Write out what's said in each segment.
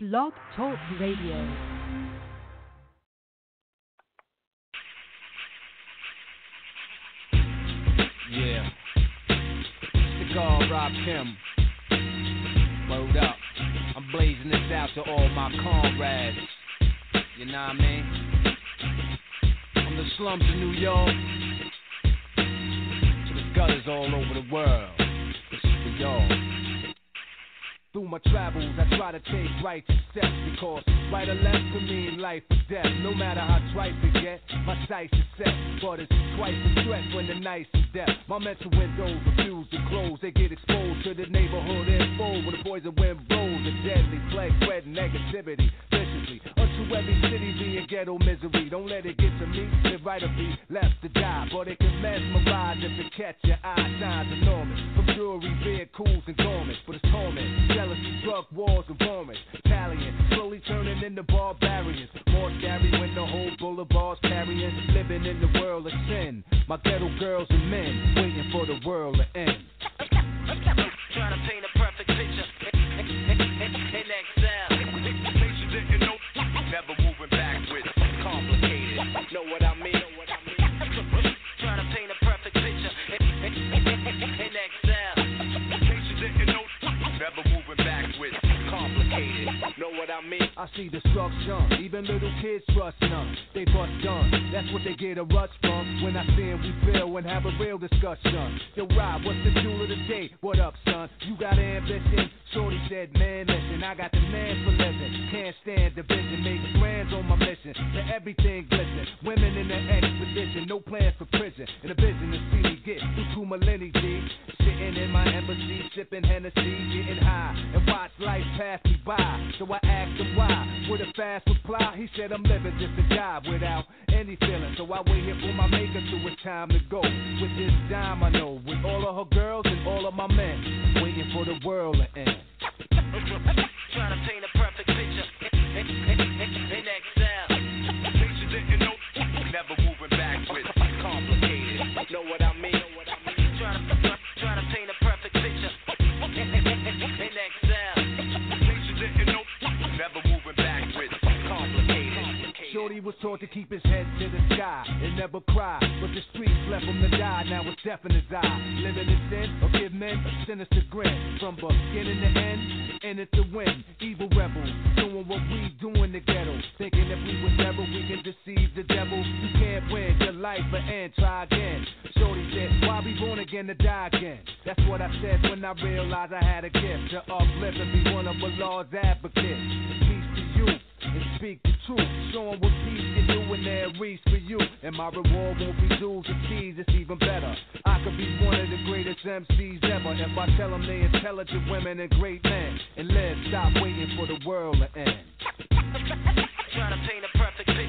Blog Talk Radio. Yeah. Cigar Rob Kim. Word up. I'm blazing this out to all my comrades. You know what I mean? From the slums of New York to the gutters all over the world. This is for y'all. Through my travels, I try to take righteous steps because right or left could mean life or death. No matter how trite it get, my sights are set. But it's twice a threat when the night's in death. My mental windows refuse to close. They get exposed to the neighborhood info when the poison wind blows. A deadly plague, spread negativity every city be a ghetto misery. Don't let it get to me. It right or be left to die. But it can mesmerize if it catch your eye. Signs enormous. From jewelry, vehicles, and garments. But it's torment jealousy, drug wars, and romance. Italian, slowly turning into barbarians. More scary when the whole boulevard's carrying. Living in the world of sin. My ghetto girls and men waiting for the world to end. Trying to paint know what I mean? I see destruction, even little kids trust none. They bust guns, that's what they get a rush from. When I 'em, we feel and have a real discussion. Yo, Rob, what's the jewel of the day? What up, son? You got ambition? Shorty said, man, listen, I got the man for living. Can't stand division, make plans on my mission. To everything glisten. Women in the expedition, no plans for prison. In a vision to see me get through two millennia. Sitting in my embassy, sipping Hennessy, getting high, and watch life pass me by. So I asked him why. With a fast reply, he said I'm living just a job without any feeling. So I wait here for my maker till it's time to go. With this dime I know, with all of her girls and all of my men, waiting for the world to end. Trying to paint a perfect Shorty was taught to keep his head to the sky and never cry. But the streets left him to die, now it's death in his eye. Living in sin or give men a sinister grin. From beginning to end, in it to win. Evil rebels, doing what we do in the ghetto. Thinking if we was never, we can deceive the devil. You can't win, your life will end, try again. Shorty said, why be born again to die again? That's what I said when I realized I had a gift to uplift and be one of the Lord's advocates. And speak the truth. Show what peace can do when they're reach for you. And my reward won't be dues or keys, it's even better. I could be one of the greatest MCs ever if I tell them they intelligent women and great men. And live, stop waiting for the world to end. Trying to paint a perfect picture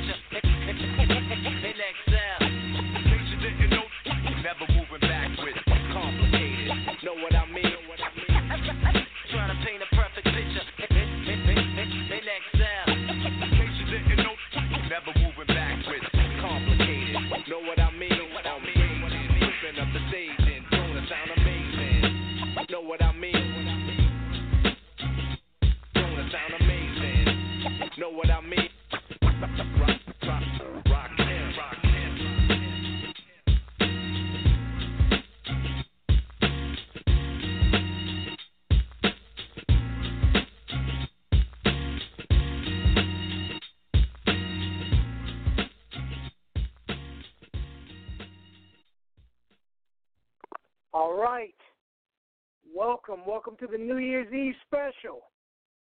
Welcome, welcome to the New Year's Eve special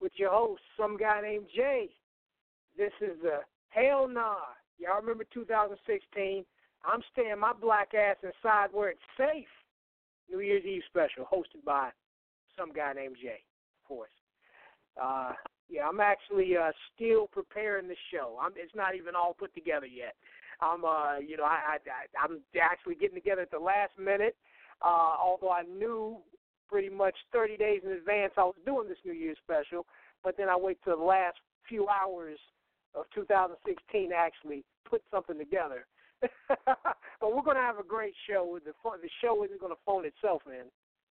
with your host, some guy named Jay. This is the Hell Nah. Y'all remember 2016? I'm staying my black ass inside where it's safe. New Year's Eve special hosted by some guy named Jay, of course. Uh, yeah, I'm actually uh, still preparing the show. I'm, it's not even all put together yet. I'm, uh, you know, I, I, I, I'm actually getting together at the last minute. Uh, although I knew pretty much 30 days in advance I was doing this New Year's special, but then I wait till the last few hours of 2016 to actually put something together. but we're going to have a great show. The, fun, the show isn't going to phone itself in.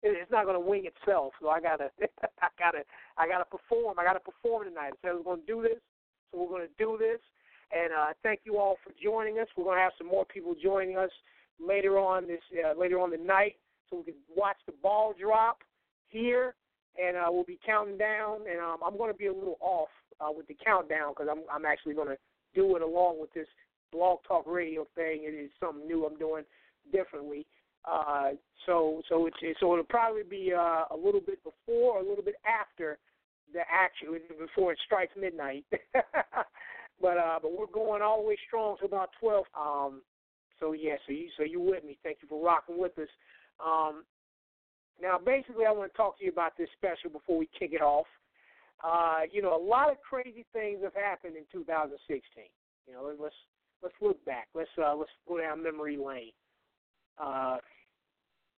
it's not going to wing itself. So I gotta, I gotta, I gotta perform. I gotta perform tonight. Said we're going to do this, so we're going to do this. And uh, thank you all for joining us. We're going to have some more people joining us later on this uh, later on the night, so we can watch the ball drop here, and uh, we'll be counting down. And um, I'm going to be a little off uh, with the countdown because I'm I'm actually going to do it along with this blog talk radio thing. It is something new I'm doing differently. Uh, so so it's so it'll probably be uh, a little bit before or a little bit after the action before it strikes midnight. but uh, but we're going all the way strong to about twelve. Um, so yeah, so you so you with me. Thank you for rocking with us. Um, now basically, I want to talk to you about this special before we kick it off. Uh, you know, a lot of crazy things have happened in 2016. You know, let's let's look back. Let's uh, let's go down memory lane. Uh,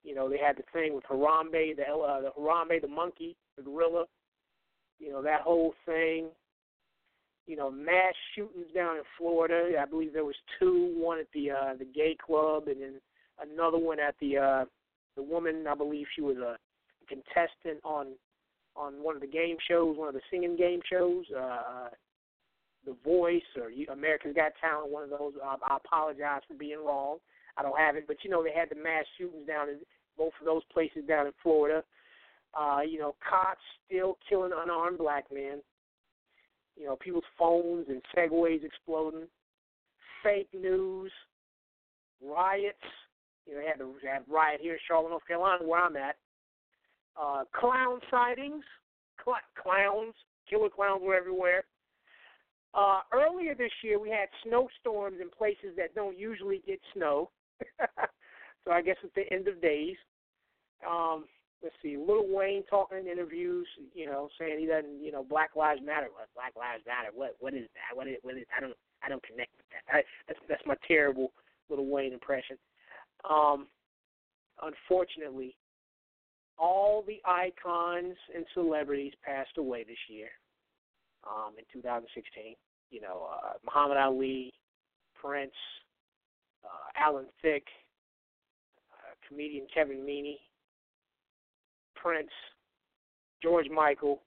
you know, they had the thing with Harambe, the uh, the Harambe, the monkey, the gorilla. You know that whole thing. You know, mass shootings down in Florida. I believe there was two. One at the uh, the gay club, and then another one at the uh, the woman. I believe she was a contestant on on one of the game shows, one of the singing game shows. Uh, the Voice or America's Got Talent, one of those. I, I apologize for being wrong. I don't have it, but you know they had the mass shootings down in both of those places down in Florida. Uh, you know, cops still killing unarmed black men. You know, people's phones and segways exploding. Fake news, riots. You know, had, the, had a riot here in Charlotte, North Carolina, where I'm at. Uh, clown sightings, cl- clowns, killer clowns were everywhere. Uh, earlier this year, we had snowstorms in places that don't usually get snow. so I guess it's the end of days. Um, let's see, Lil Wayne talking in interviews, you know, saying he doesn't, you know, Black Lives Matter. What Black Lives Matter? What what is that? What is what is? I don't I don't connect with that. I, that's that's my terrible Lil Wayne impression. Um, unfortunately, all the icons and celebrities passed away this year. Um, in 2016, you know, uh, Muhammad Ali, Prince, uh, Alan Thicke, uh, comedian Kevin Meaney, Prince, George Michael,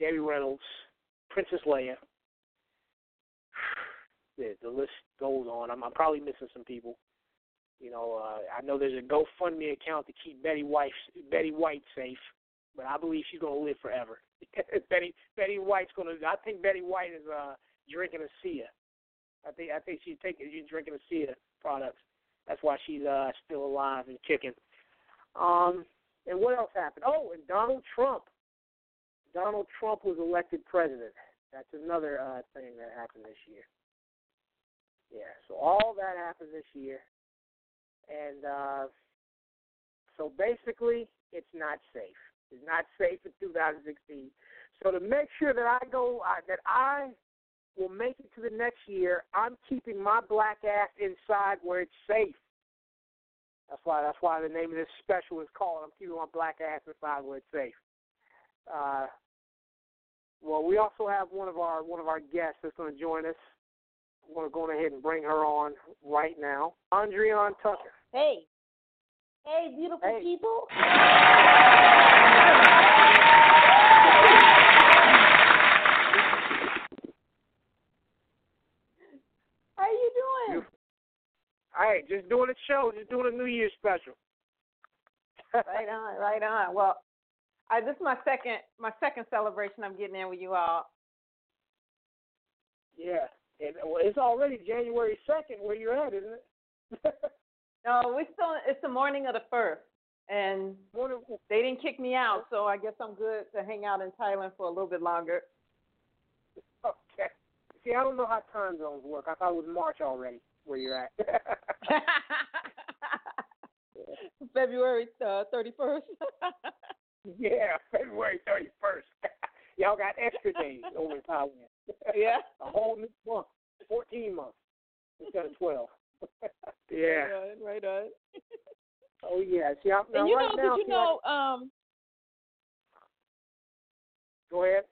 Debbie Reynolds, Princess Leia. The, the list goes on. I'm, I'm probably missing some people. You know, uh, I know there's a GoFundMe account to keep Betty White Betty White safe, but I believe she's to live forever. Betty Betty White's to. I think Betty White is uh, drinking a Sia. I think I think she's taking she's drinking ASEA products. That's why she's uh, still alive and kicking. Um, and what else happened? Oh, and Donald Trump. Donald Trump was elected president. That's another uh, thing that happened this year. Yeah, so all that happened this year, and uh, so basically, it's not safe. It's not safe in 2016. So to make sure that I go, uh, that I will make it to the next year, I'm keeping my black ass inside where it's safe. That's why. That's why the name of this special is called "I'm keeping my black ass inside where it's safe." Uh, well, we also have one of our one of our guests that's going to join us. I'm going to go ahead and bring her on right now. Andriane Tucker. Hey. Hey, beautiful Hey. people. How you doing? All right, just doing a show, just doing a New Year's special. right on, right on. Well, I, this is my second my second celebration I'm getting in with you all. Yeah, and it's already January second where you're at, isn't it? No, we still it's the morning of the first, and they didn't kick me out, so I guess I'm good to hang out in Thailand for a little bit longer. Okay. See, I don't know how time zones work. I thought it was March already where you're at. February uh, 31st. yeah, February thirty first. Y'all got extra days over in Taiwan. Yeah. A whole new month, fourteen months instead of twelve. yeah. Right on, right on. Oh yeah. See, I'm, now And you right know, now, did you see, I- know, um, go ahead.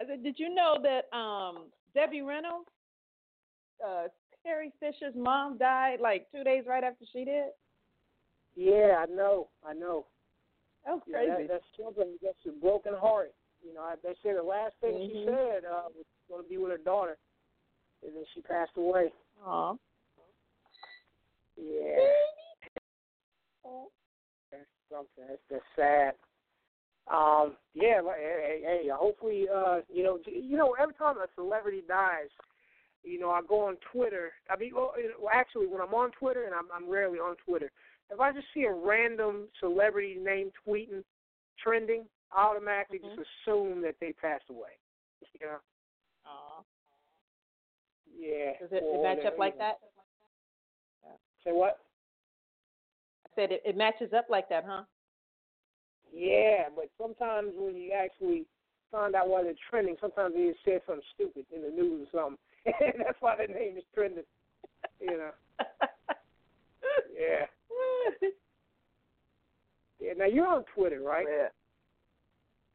I said, did you know that um Debbie Reynolds, uh, Carrie Fisher's mom died like two days right after she did? Yeah, I know. I know. That was Yeah, crazy. that, that's something that's a broken heart. You know, I- they said the last thing she Mhm. said uh, was going to be with her daughter, and then she passed away. Aw. Yeah. That's something. That's, that's sad. Um, yeah, hey, hey, hopefully, uh, you know, you know, every time a celebrity dies, you know, I go on Twitter. I mean, well, you know, well, actually, when I'm on Twitter, and I'm, I'm rarely on Twitter, if I just see a random celebrity name tweeting, trending, automatically Mhm. just assume that they passed away. You know? Aw. Yeah. Does it, it match up like that? Say what? I said it, it matches up like that, huh? Yeah, but sometimes when you actually find out why they're trending, sometimes they just said something stupid in the news or something. and that's why their name is trending. You know. Yeah. Yeah. Now you're on Twitter, right? Yeah.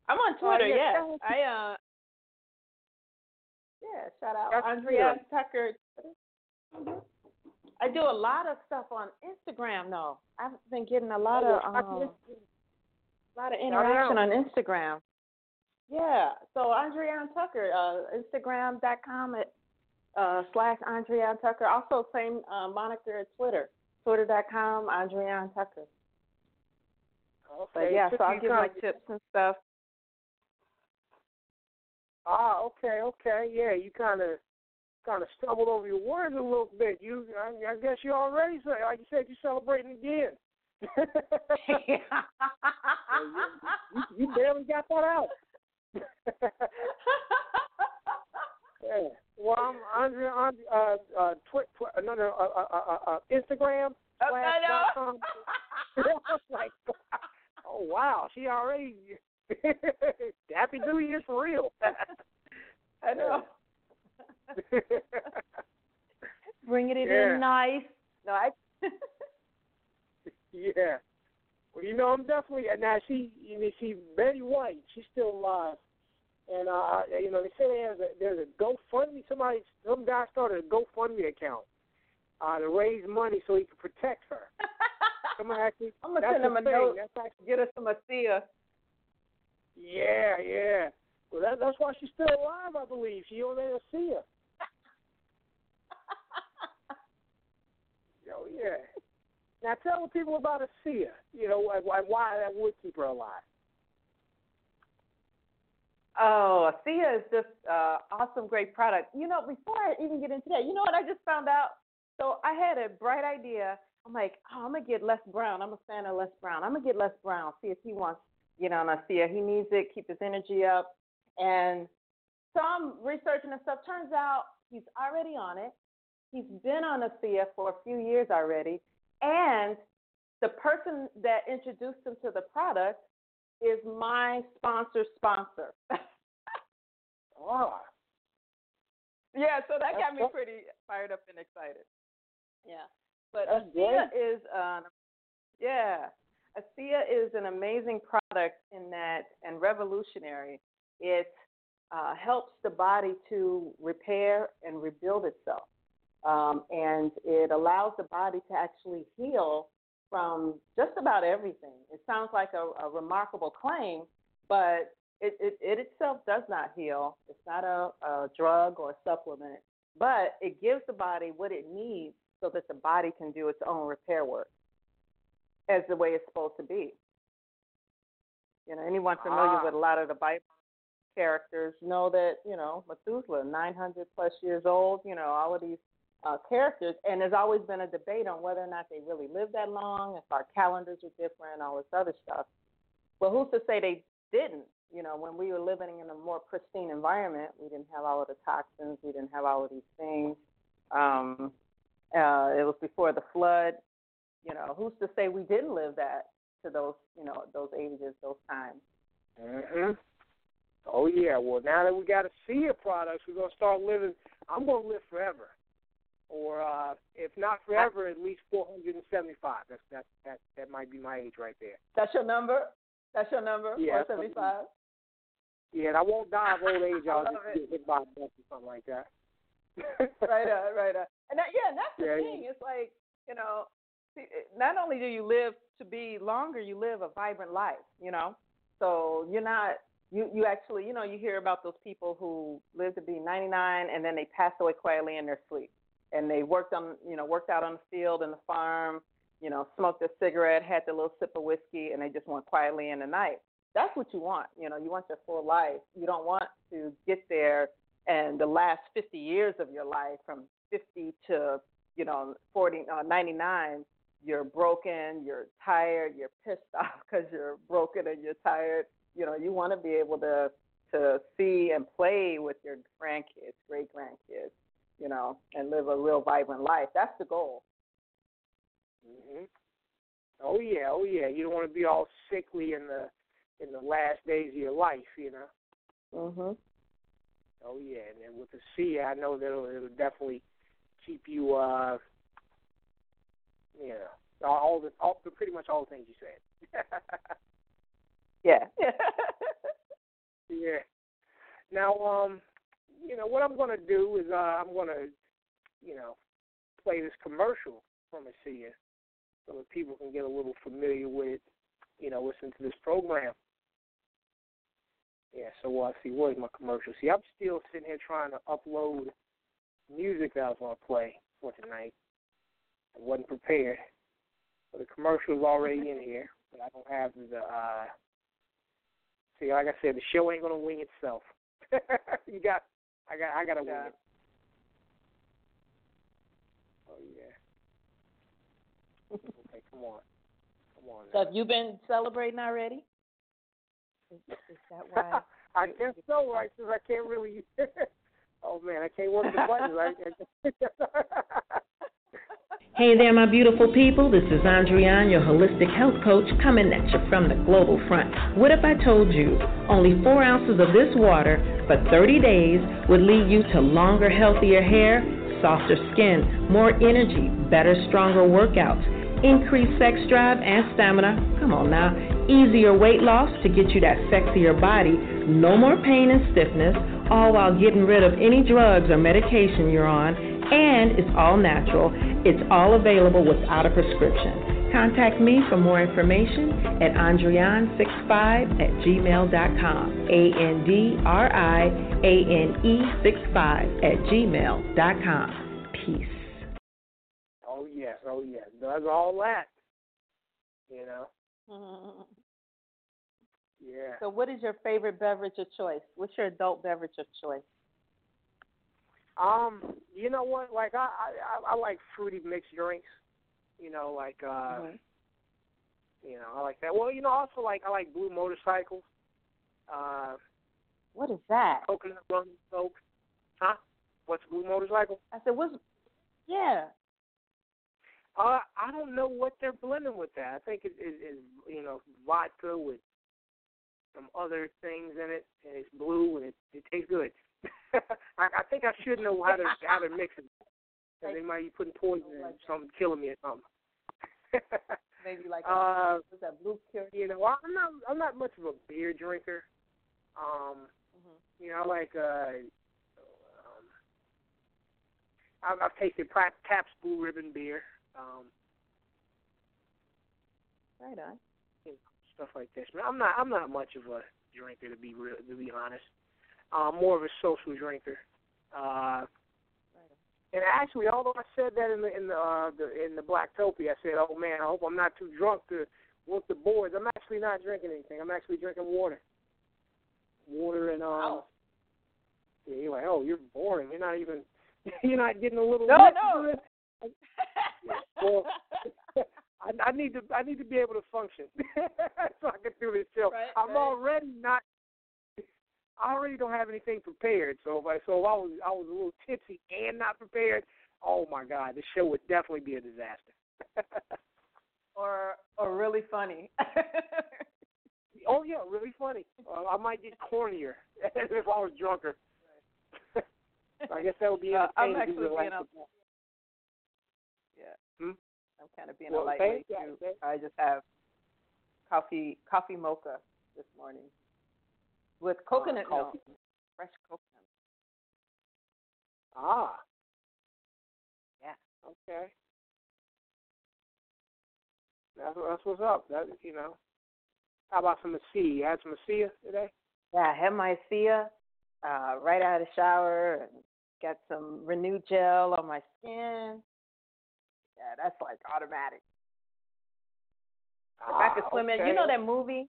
I'm on Twitter, yeah, yes. I uh Yeah, shout out That's Andrea good. Tucker. Mhm. I do a lot of stuff on Instagram though. I've been getting a lot Oh, of um, a lot of interaction on Instagram. Yeah. So Andrea Tucker, uh Instagram.com at uh slash Andrea Tucker. Also same uh, moniker at Twitter. Twitter.com, Andrea Tucker. But Okay. yeah, so I'll give my tips and stuff. Ah, okay, okay. Yeah, you kind of kind of stumbled over your words a little bit. You, I, I guess you already said, like you said, you're celebrating again. you, you barely got that out. yeah. Well, I'm Andrea, Andre, uh, uh, twi- twi- another, uh, uh, uh, uh, Instagram. I slash know. dot com. I was like, oh wow, she already. Happy New Year's for real. I know. Bringing it Yeah. in nice. No, I. yeah. Well, you know, I'm definitely now. She, you know, she Betty White. She's still alive, and uh, you know, they say there's a there's a GoFundMe. Somebody, some guy started a GoFundMe account uh, to raise money so he could protect her. Someone actually. I'm gonna send him a thing. note. That's actually, Get us some ASEA. Yeah, yeah. Well, that, that's why she's still alive, I believe. She don't ever see her. Oh yeah. Now tell the people about ASEA. You know, why why, that would keep her alive. Oh, ASEA is just uh, awesome, great product. You know, before I even get into that, you know what I just found out? So I had a bright idea. I'm like, oh, I'm gonna get Les Brown. I'm a fan of Les Brown. I'm gonna get Les Brown. See if he wants, you know, an ASEA. He needs it. Keep his energy up. And so I'm researching and stuff. Turns out he's already on it. He's been on ASEA for a few years already. And the person that introduced him to the product is my sponsor sponsor. Ah. yeah, so that got me pretty fired up and excited. Yeah. But That's ASEA is um yeah. ASEA is an amazing product in that and revolutionary. It uh, helps the body to repair and rebuild itself. Um, and it allows the body to actually heal from just about everything. It sounds like a, a remarkable claim, but it, it, it itself does not heal. It's not a, a drug or a supplement, but it gives the body what it needs so that the body can do its own repair work as the way it's supposed to be. You know, anyone familiar Ah. with a lot of the Bible characters know that, you know, Methuselah, 900 plus years old, you know, all of these uh, characters. And there's always been a debate on whether or not they really lived that long, if our calendars are different, all this other stuff. Well, who's to say they didn't? You know, when we were living in a more pristine environment, we didn't have all of the toxins, we didn't have all of these things. Um, uh, it was before the flood. You know, who's to say we didn't live that to those, you know, those ages, those times? Mhm. Oh yeah. Well, now that we got ASEA products, we're gonna start living. I'm gonna live forever, or uh, if not forever, at least 475. That's that that that might be my age right there. That's your number. That's your number. Yeah, Four seventy five. Yeah, and I won't die of old age. I'll just love get hit by a bus or something like that. right on, right on. And that, yeah, and that's the Yeah, yeah. thing. It's like you know, see, not only do you live to be longer, you live a vibrant life. You know, so you're not you you actually you know you hear about those people who live to be 99 and then they pass away quietly in their sleep, and they worked on you know worked out on the field and the farm, you know, smoked a cigarette, had their little sip of whiskey, and they just went quietly in the night. That's what you want. You know, you want your full life. You don't want to get there and the last 50 years of your life from 50 to you know 40 uh, 99 you're broken you're tired you're pissed off because you're broken and you're tired you know you want to be able to to see and play with your grandkids great grandkids you know and live a real vibrant life. That's the goal. Hmm oh yeah oh yeah. You don't want to be all sickly in the in the last days of your life you know? Mhm Oh yeah, and then with the sea, I know that it'll, it'll definitely keep you, uh, know, all the all pretty much all the things you said. yeah. yeah. Now, um, you know what I'm going to do is uh, I'm going to, you know, play this commercial from ASEA so that people can get a little familiar with, you know, listen to this program. Yeah, so uh, see, where's my commercial? See, I'm still sitting here trying to upload music that I was going to play for tonight. I wasn't prepared. So the commercial is already in here, but I don't have the. uh See, like I said, the show ain't gonna wing itself. you got, I got, I gotta wing it. Oh yeah. okay, come on, come on. So have you been celebrating already? Is, is that why? I guess so, right? Since I can't really. oh man, I can't work the buttons. right? Hey there, my beautiful people. This is Andriane, your holistic health coach, coming at you from the global front. What if I told you only four ounces of this water for 30 days would lead you to longer, healthier hair, softer skin, more energy, better, stronger workouts? Increased sex drive and stamina. Come on now. Easier weight loss to get you that sexier body. No more pain and stiffness, all while getting rid of any drugs or medication you're on. And it's all natural. It's all available without a prescription. Contact me for more information at andriane65 at gmail.com. A N D R I A N E 65 at gmail.com. Peace yes, oh yes, does all that. You know. Mm-hmm. Yeah. So, what is your favorite beverage of choice? What's your adult beverage of choice? Um, you know what? Like I, I, I like fruity mixed drinks. You know, like uh, mm-hmm. you know, I like that. Well, you know, also like I like blue motorcycles. Uh, what is that? Coconut rum Coke. Huh? What's blue motorcycle? I said, what's yeah. Uh, I don't know what they're blending with that. I think it is, it, you know, vodka with some other things in it, and it's blue and it, it tastes good. I, I think I should know how to how to mix it. Like, they might be putting poison in something killing me or something. Maybe like a, uh, what's that blue cure? You know, I'm not I'm not much of a beer drinker. Um, mm-hmm. you know, I like uh, um, I've, I've tasted Pabst Blue Ribbon beer. Um, right on. You know, stuff like this. I'm not. I'm not much of a drinker to be real. To be honest, I'm more of a social drinker. Uh, and actually, although I said that in the in the, uh, the in the Blacktopia, I said, "Oh man, I hope I'm not too drunk to work the boards." I'm actually not drinking anything. I'm actually drinking water. Water and um. Wow. Yeah, you're like, oh, you're boring. You're not even. You're not getting a little. No, no well, I, I need to I need to be able to function so I can do this show. Right, I'm right. already not. I already don't have anything prepared. So if I so if I was I was a little tipsy and not prepared, oh my God, the show would definitely be a disaster. or or really funny. oh yeah, really funny. Uh, I might get cornier if I was drunker. I guess that would be uh. I'm actually being a, Hmm? I'm kind of being well, a lightweight too. I just have coffee coffee mocha this morning with coconut uh, milk, fresh coconut. Ah. Yeah. Okay. that's what's up. That you know. How about some ASEA? You had some ASEA today? Yeah, I had my ASEA uh, right out of the shower and got some Renew gel on my skin. Yeah, that's like automatic. If I could Ah, swim in, okay. you know that movie.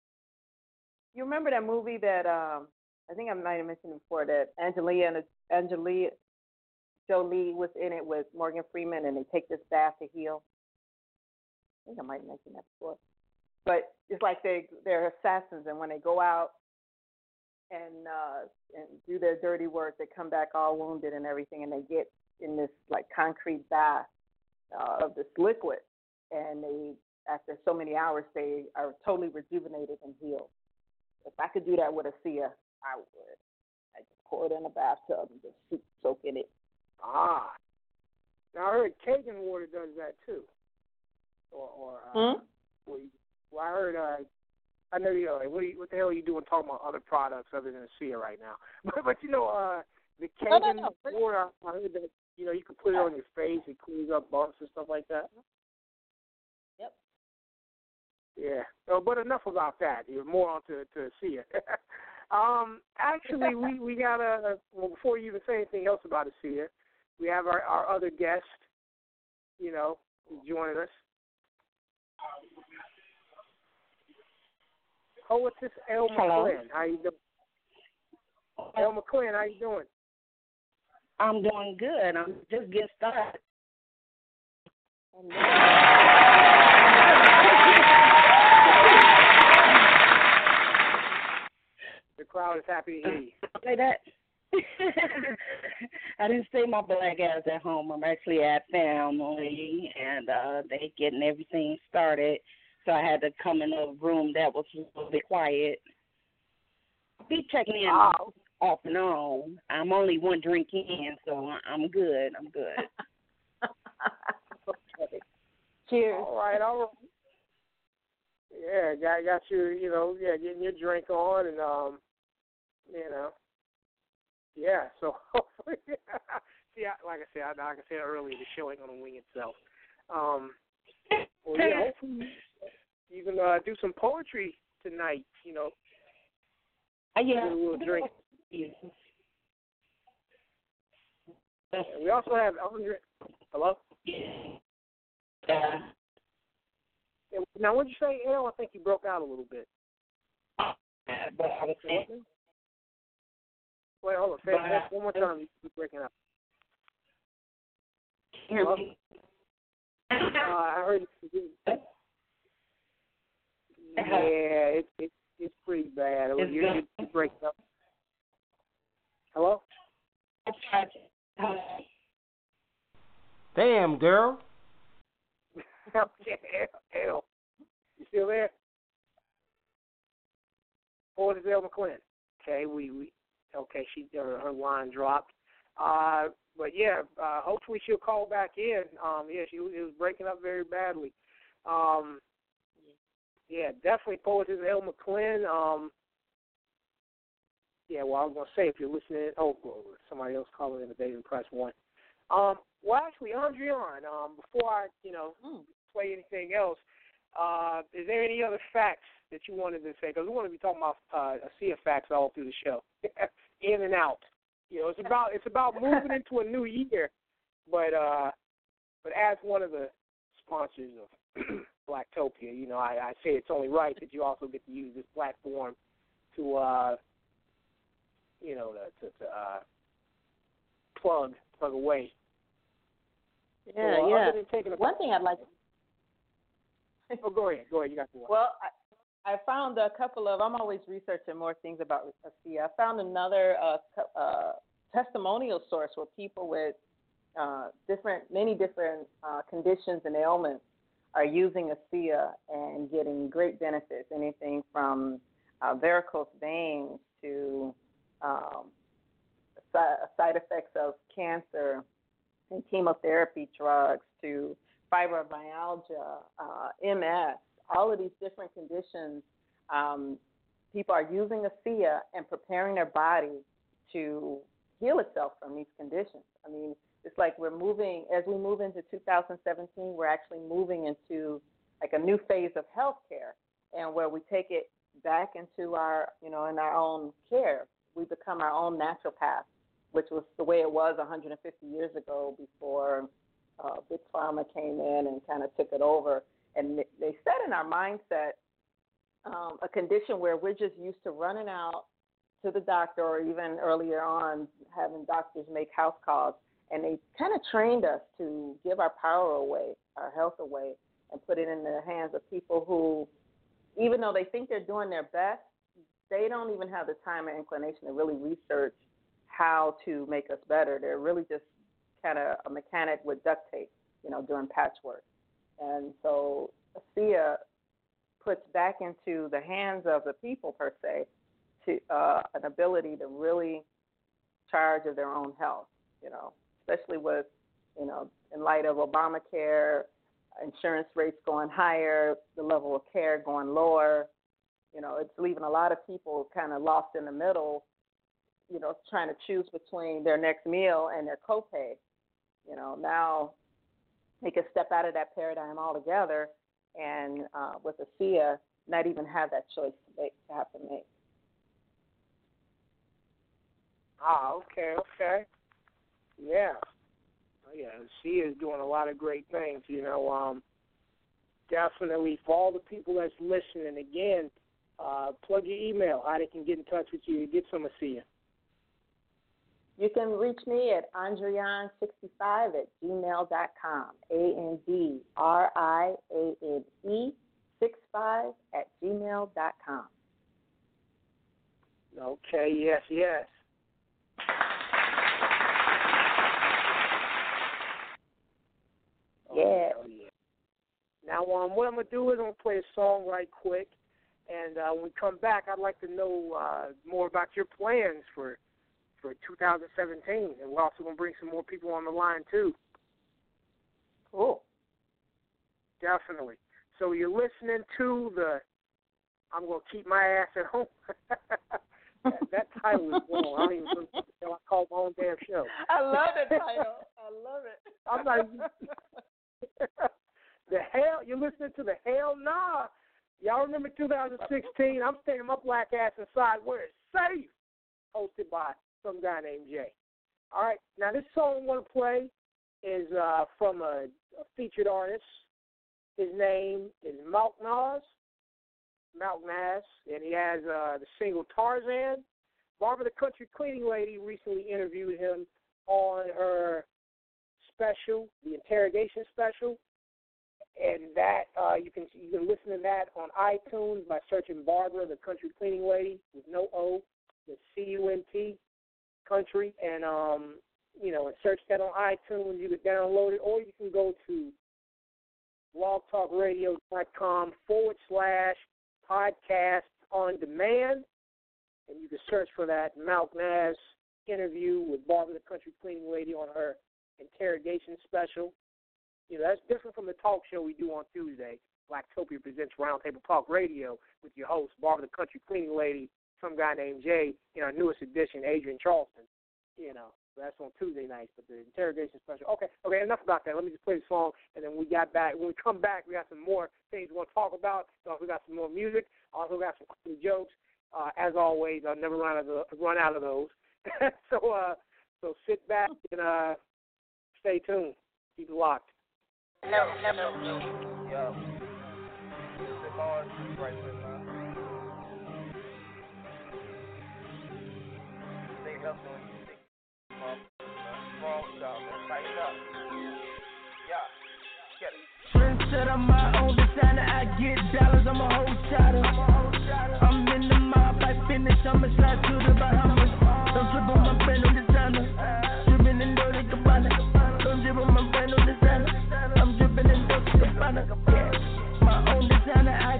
You remember that movie that um I think I might have mentioned it before that Angelina and Angelina Jolie was in it with Morgan Freeman and they take this bath to heal. I think I might have mentioned that before. But it's like they they're assassins and when they go out and uh and do their dirty work they come back all wounded and everything and they get in this like concrete bath uh, of this liquid and they after so many hours they are totally rejuvenated and healed. If I could do that with a Sia, I would. I just pour it in a bathtub and just soak- in it. Ah. Now I heard Kangen water does that too. Or or uh, Hmm? well, well, I heard uh I know you know like, what, you, what the hell are you doing talking about other products other than ASEA right now? But but you know uh the No, no, no. water I heard that you know you can put it on your face it cleans up bumps and stuff like that. Yep. Yeah. So, but enough about that. You're more on to to ASEA. um, actually, we we got a well before you even say anything else about ASEA, we have our our other guest. You know, joining us. Oh, what's this? El Hello. McClin. How you doing? El McClin, how you doing? I'm doing good. I'm just getting started. The crowd is happy to hear you. Say that. I didn't stay my black ass at home. I'm actually at family, and uh they getting everything started. So I had to come in a room that was a little bit quiet. Be checking in Ah, off and on. I'm only one drink in, so I- I'm good. I'm good. Cheers. All right, all right. Yeah, got got your you know yeah getting your drink on and um you know yeah so hopefully see I, like I said I, like I said earlier the show ain't gonna wing itself um well yeah hopefully you can uh, do some poetry tonight you know Uh, yeah. Get a little drink. And we also have Andre hello? Yeah. Yeah, now what'd you say Al? I think you broke out a little bit. But I was saying, wait hold on. Say it one, more time. You keep breaking up. Hear me? uh, I heard Yeah, it's it's it's pretty bad. It's You're, you're breaking up. Hello? I tried to. Damn, girl. okay, L. You still there? Or is L McClin? Okay, we we okay. She her, her line dropped. Uh, but yeah, uh, hopefully she'll call back in. Um, yeah, she was, it was breaking up very badly. Um, yeah, definitely poetess L McClin. Um, yeah, well, I was gonna say if you're listening, oh, well, somebody else calling in today, then press one. Um, well, actually, Andriane, um, before I, you know, Mm. play anything else, uh, is there any other facts that you wanted to say? Because we want to be talking about uh, a sea of facts all through the show, in and out. You know, it's about it's about moving into a new year, but uh, but as one of the sponsors of Blacktopia, you know, I, I say it's only right that you also get to use this platform to, uh, you know, to, to, to uh, plug plug away. Yeah, so, uh, yeah. Other than taking One thing I'd like oh, go ahead, go ahead. You got the one. Well, I, I found a couple of. I'm always researching more things about ASEA. I found another uh, uh, testimonial source where people with uh, different, many different uh, conditions and ailments are using ASEA and getting great benefits. Anything from uh, varicose veins to um, side effects of cancer and chemotherapy drugs to fibromyalgia, uh, MS, all of these different conditions. Um, people are using ASEA and preparing their body to heal itself from these conditions. I mean, it's like we're moving, as we move into 2017, we're actually moving into like a new phase of healthcare, and where we take it back into our, you know, in our own care. We become our own naturopath, which was the way it was 150 years ago before uh, big pharma came in and kind of took it over. And they set in our mindset um, a condition where we're just used to running out to the doctor, or even earlier on having doctors make house calls. And they kind of trained us to give our power away, our health away, and put it in the hands of people who, even though they think they're doing their best, they don't even have the time or inclination to really research how to make us better. They're really just kind of a mechanic with duct tape, you know, doing patchwork. And so ASEA puts back into the hands of the people per se to uh, an ability to really charge of their own health, you know, especially with, you know, in light of Obamacare, insurance rates going higher, the level of care going lower. You know, it's leaving a lot of people kind of lost in the middle, you know, trying to choose between their next meal and their copay. You know, now they can step out of that paradigm altogether and uh, with ASEA, not even have that choice to, make, to have to make. Ah, okay, okay. Yeah. Oh, yeah, she is doing a lot of great things, you know. Um definitely for all the people that's listening again, uh plug your email, how they can get in touch with you to get some see You You can reach me at andriane65 at gmail.com. A N D R I A N E 65 at gmail.com. Okay, yes, yes. Yeah. Oh, yeah. Now, um, what I'm gonna do is I'm gonna play a song right quick, and uh, when we come back, I'd like to know uh, more about your plans for for 2017, and we're also gonna bring some more people on the line too. Cool. Definitely. So you're listening to the I'm gonna keep my ass at home. that, that title is wrong. I don't even know I call my own damn show. I love the title. I love it. I'm not. the hell you're listening to the hell nah. Y'all remember 2016? I'm staying my black ass inside where it's safe. Hosted by some guy named Jay. All right, now this song I'm going to play is uh, from a, a featured artist. His name is Malk Nas, Malk Nas, and he has uh, the single Tarzan. Barbara the Country Cleaning Lady recently interviewed him on her special, the interrogation special, and that uh, you can you can listen to that on iTunes by searching Barbara the Country Cleaning Lady with no O, the C U N T country, and um, you know, and search that on iTunes. You can download it, or you can go to blogtalkradio.com forward slash podcast on demand, and you can search for that Malk Nas interview with Barbara the Country Cleaning Lady on her interrogation special. You know, that's different from the talk show we do on Tuesday. Blacktopia presents Roundtable Talk Radio with your host, Barbara the Country Cleaning Lady, some guy named Jay, in our newest edition, Adrian Charleston. You know, that's on Tuesday nights, but the interrogation special. Okay, okay, enough about that. Let me just play the song, and then we got back. When we come back, we got some more things we want to talk about. So we got some more music. Also got some jokes. Uh, as always, I'll never run out of the, run out of those. so uh, so sit back and uh, stay tuned. Keep it locked. Never, never, Yo. Mars right there, man. Stay hustling when you think. Small job. Tighten up. Yeah. Get it. Trendsetter, my own designer. I get dollars, I'm a whole shotter. I'm in the mob, I finish, I'ma slide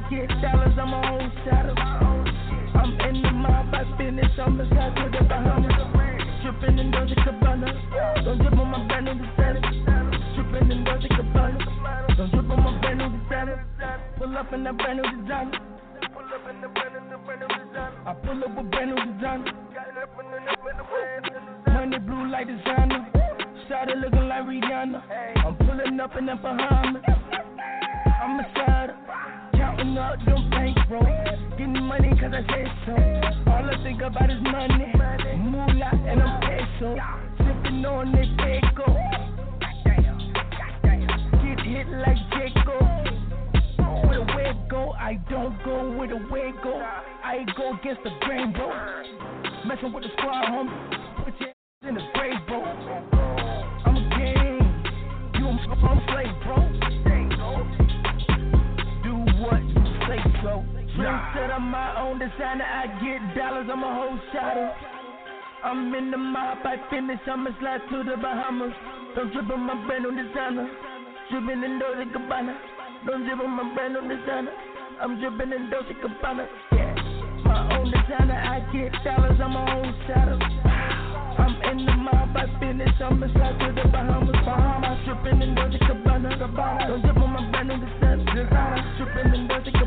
get dollars, I'm a whole shotter. I'm in the mob, I finish, I'ma slide to the Bahamas. Dripping in Dolce Gabbana. Don't drip on my brand new designer. Dripping in Dolce Gabbana. Don't drip on my brand new designer. Pull up in that brand new designer. I pull up with brand new designer. Money blue like designer. Started looking like Rihanna. I'm pulling up in that Bahamas. I'm a slider. Running up them bankrolls. Getting money cause I said so. All I think about is money. Moolah and I'm peso. Sipping on this echo. Get hit like. Where the way go, I don't go the way go. I go against the grain, bro. Messing with the squad, homie. Put your in the grave, bro. I'm a king. You a a slave, bro. Dream said I'm my own designer. I get dollars, I'm a whole shotter. I'm in the mob, I finish, I'ma slide to the Bahamas. Don't trip on my brand new designer. Dripping in Dolce Gabbana. Don't drip on my brand new designer. I'm dripping in Dolce Gabbana. Yeah. My own designer, I get dollars, I'm my own shadow. I'm in the mob, I finish, I'ma slide to the Bahamas. Bahamas, dripping in Dolce Gabbana. Gabbana. Don't drip on my brand new designer. Designer, dripping in Dolce. Gabbana.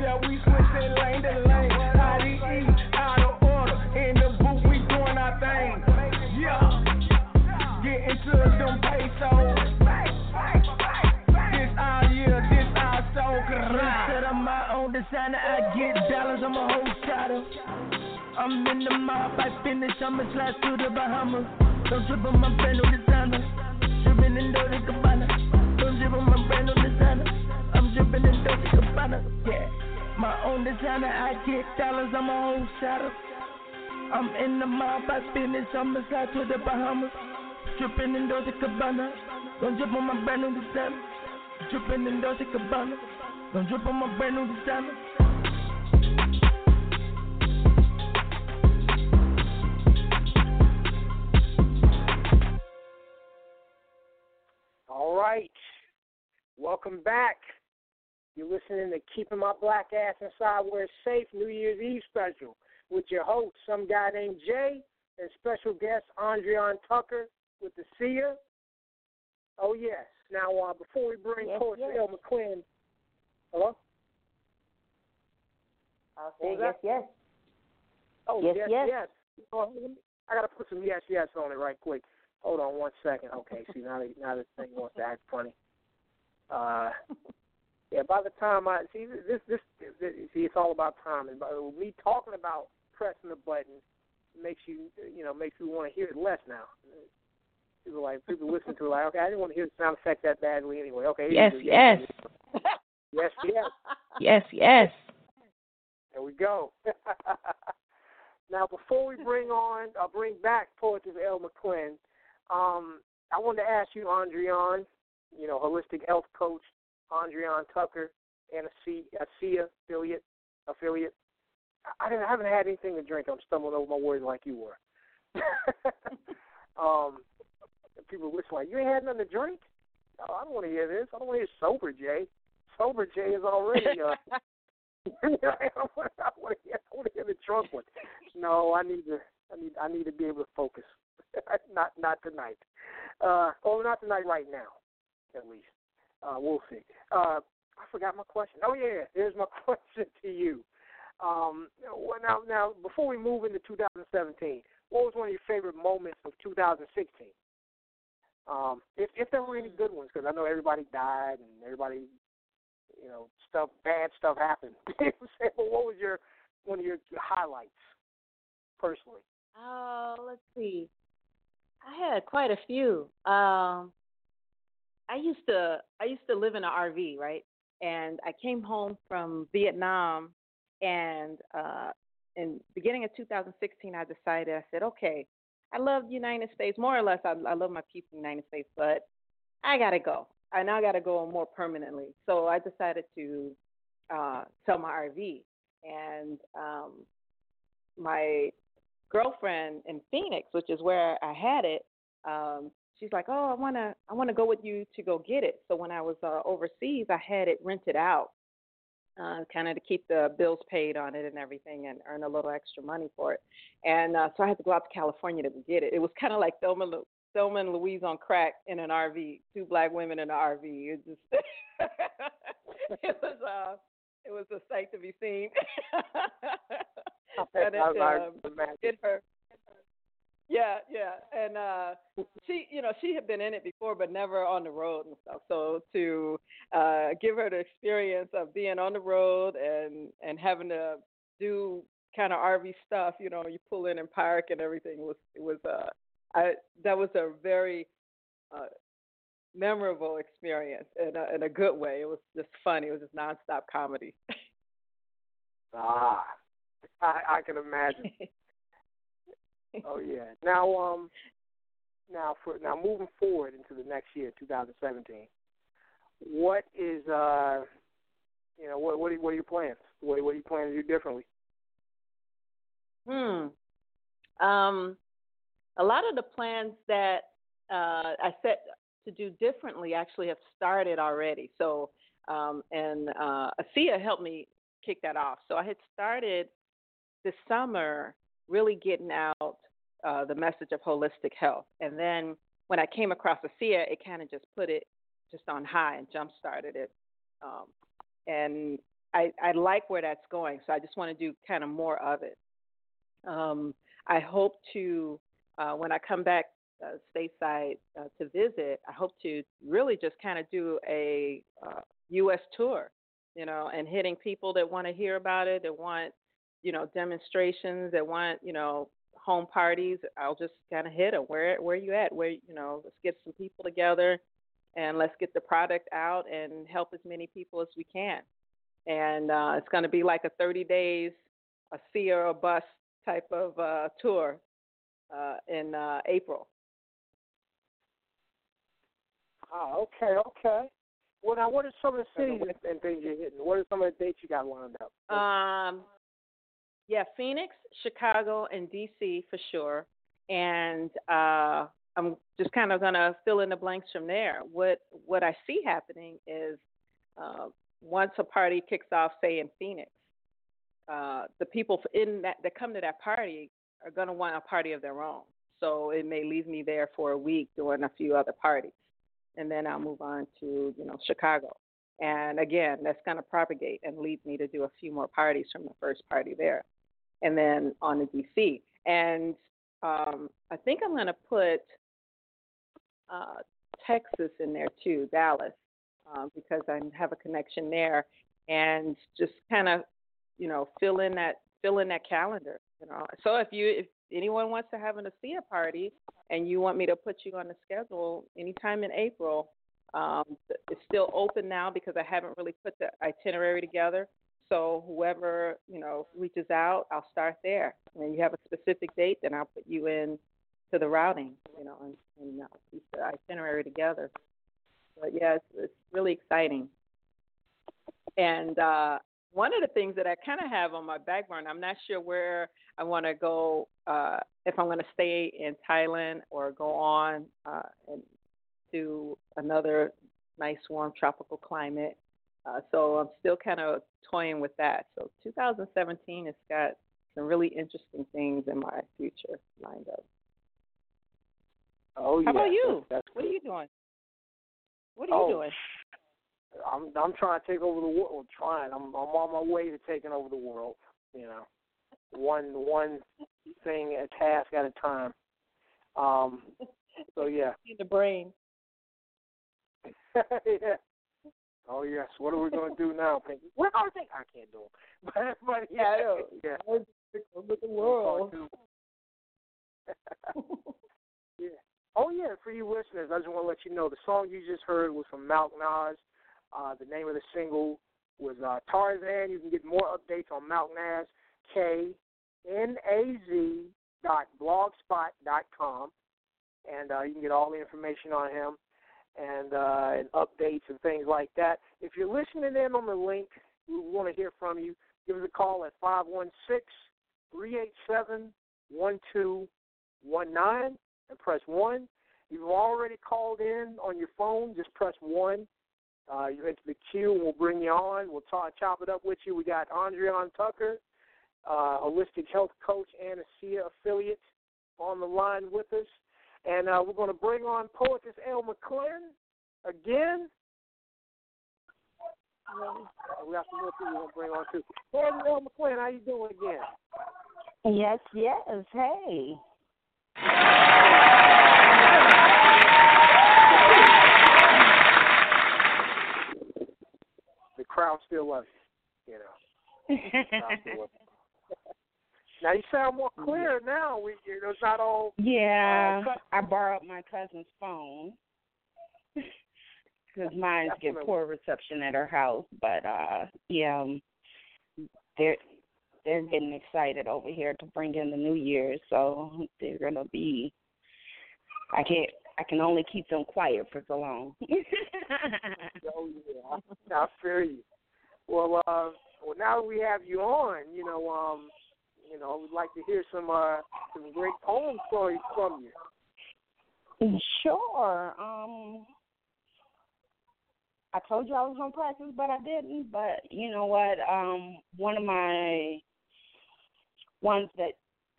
Yeah, we switching lane to lane. IDE, out of order. In the booth, we doing our thing. Yeah. Get into them pesos. This our year, this our soul. Said I'm my own designer. I get dollars, I'm a whole shotter. I'm in the mob, I finish, I'ma slide to the Bahamas. Don't trip on my brand new designer. Dripping in Dolce Gabbana. Don't drip on my brand new designer. Own designer, I get dollars, I'm a whole shotter. I'm in the mob, I finish, I'ma slide to the Bahamas. Dripping in Dolce Gabbana. Don't drip on my brand new designer. Dripping in Dolce Gabbana. Don't drip on my brand new designer. All right. Welcome back. You're listening to Keeping My Black Ass Inside Where It's Safe New Year's Eve special with your host, some guy named Jay, and special guest Andriane Tucker with the Seer. Oh, yes. Now, uh, before we bring Yes, Poetry yes. Elle McClin. Hello? I'll What say was yes, yes. Oh, Yes, yes, yes. yes. Oh, I got to put some yes, yes on it right quick. Hold on one second. Okay, see, now, now this thing wants to act funny. Uh, yeah, by the time I see this, this, this see, it's all about timing. But me talking about pressing the button makes you, you know, makes you want to hear it less now. People like people listen to it like, okay, I didn't want to hear the sound effect that badly anyway. Okay, Yes, yes. go. yes, yes. Yes, yes. There we go. now, before we bring on, uh, bring back Poetry Elle McClin, um, I wanted to ask you, Andriane, you know, holistic health coach, Andriane Tucker, and a C, a CIA affiliate, affiliate. I, didn't, I haven't had anything to drink. I'm stumbling over my words like you were. um, people listen like, you ain't had nothing to drink? No, I don't want to hear this. I don't want to hear sober Jay. Sober Jay is already. Uh, I want to hear, I want to hear the drunk one. No, I need to. I need. I need to be able to focus. not not tonight. Uh, oh, not tonight. Right now, at least. Uh, we'll see. Uh, I forgot my question. Oh yeah, here's my question to you. Um, well, now, now, before we move into 2017, what was one of your favorite moments of 2016? Um, if if there were any good ones, because I know everybody died and everybody, you know, stuff bad stuff happened. but what was your one of your highlights personally? Oh, let's see. I had quite a few. Um, I used to I used to live in an RV, right? And I came home from Vietnam, and uh, in beginning of 2016, I decided I said, okay, I love the United States more or less. I, I love my people in the United States, but I gotta go. I now gotta go more permanently. So I decided to uh, sell my RV, and um, my girlfriend in Phoenix, which is where I had it, um, she's like, "Oh, I wanna I wanna go with you to go get it." So when I was uh, overseas, I had it rented out, uh, kind of to keep the bills paid on it and everything, and earn a little extra money for it. And uh, so I had to go out to California to get it. It was kind of like Thelma, Lu- Thelma and Louise on crack in an RV, two black women in an RV. It just it was uh it was a sight to be seen. and it, um, get her. Yeah, yeah, and uh she, you know, she had been in it before, but never on the road and stuff. So to uh give her the experience of being on the road and and having to do kind of RV stuff, you know, you pull in and park and everything was it was uh I that was a very uh memorable experience in a, in a good way. It was just funny. It was just nonstop comedy. Ah, I, I can imagine. Oh yeah. Now, um, now for now moving forward into the next year, 2017. What is uh, you know, what what are, what are your plans? What what are you planning to do differently? Hmm. Um, a lot of the plans that uh, I set to do differently actually have started already. So, um, and uh, helped me kick that off. So I had started this summer really getting out uh, the message of holistic health, and then when I came across ASEA, it kind of just put it just on high and jump started it. Um, and I, I like where that's going, so I just want to do kind of more of it. Um, I hope to, uh, when I come back uh, stateside uh, to visit, I hope to really just kind of do a uh, U.S. tour, you know, and hitting people that want to hear about it, that want, you know, demonstrations, that want, you know, home parties. I'll just kind of hit them. Where where you at? Where you know, let's get some people together, and let's get the product out and help as many people as we can. And uh, it's going to be like a 30 days, a sea or a bus type of uh, tour uh, in uh, April. Ah, okay, okay. Well, now, what are some of the cities and things you're hitting? What are some of the dates you got lined up? Um, yeah, Phoenix, Chicago, and DC for sure. And uh, I'm just kind of gonna fill in the blanks from there. What what I see happening is uh, once a party kicks off, say in Phoenix, uh, the people in that that come to that party are gonna want a party of their own. So it may leave me there for a week doing a few other parties, and then I'll move on to you know Chicago. And again, that's going to propagate and lead me to do a few more parties from the first party there, and then on to DC. And um, I think I'm going to put uh, Texas in there too, Dallas, um, because I have a connection there, and just kind of, you know, fill in that fill in that calendar. You know, so if you if anyone wants to have an ASEA party and you want me to put you on the schedule anytime in April, um, it's still open now because I haven't really put the itinerary together. So whoever you know reaches out, I'll start there. When you have a specific date, then I'll put you in to the routing, you know, and, and uh, piece the itinerary together. But yeah, it's, it's really exciting. And uh, one of the things that I kind of have on my back burner, I'm not sure where I want to go, uh, if I'm going to stay in Thailand or go on uh, and to another nice warm tropical climate. Uh, so I'm still kind of toying with that. So 2017 has got some really interesting things in my future lined up. Oh, How yeah. about you? That's, What are you doing? What are you Oh. doing? I'm I'm trying to take over the world. Trying. I'm I'm on my way to taking over the world. You know, one one thing a task at a time. Um. So yeah. In the brain. yeah. Oh yes. What are we going to do now, Pinky? What are they? I can't do it, But, but yeah, yeah. With the world. yeah. Oh yeah, for you listeners, I just want to let you know the song you just heard was from Malk Nas. Uh, the name of the single was uh, Tarzan. You can get more updates on Malk Nas, K N A Z dot blogspot dot com, and uh, you can get all the information on him and uh, and updates and things like that. If you're listening in on the link, we want to hear from you. Give us a call at five one six three eight seven one two one nine and press one. If you've already called in on your phone, just press one. Uh, you enter the queue, we'll bring you on. We'll talk, chop it up with you. We got Andriane Tucker, uh, holistic health coach and ASEA affiliate, on the line with us, and uh, we're going to bring on poetess Elle McClin again. We got some more people we're going to bring on too. Poetess Elle McClin, how you doing again? Yes, yes. Hey. The crowd still loves you, you know. The crowd still loves you. Now you sound more clear now. We, you know, it's not all. Yeah, Uh, I borrowed my cousin's phone because mine get poor reception at her house. But uh, yeah, um, they're they're getting excited over here to bring in the New Year, so they're gonna be. I can't. I can only keep them quiet for so long. Oh yeah, I feel you. Well, uh, well, now that we have you on, you know, um, you know, we'd like to hear some uh, some great poem stories from you. Sure. Um I told you I was gonna practice but I didn't. But you know what? Um one of my ones that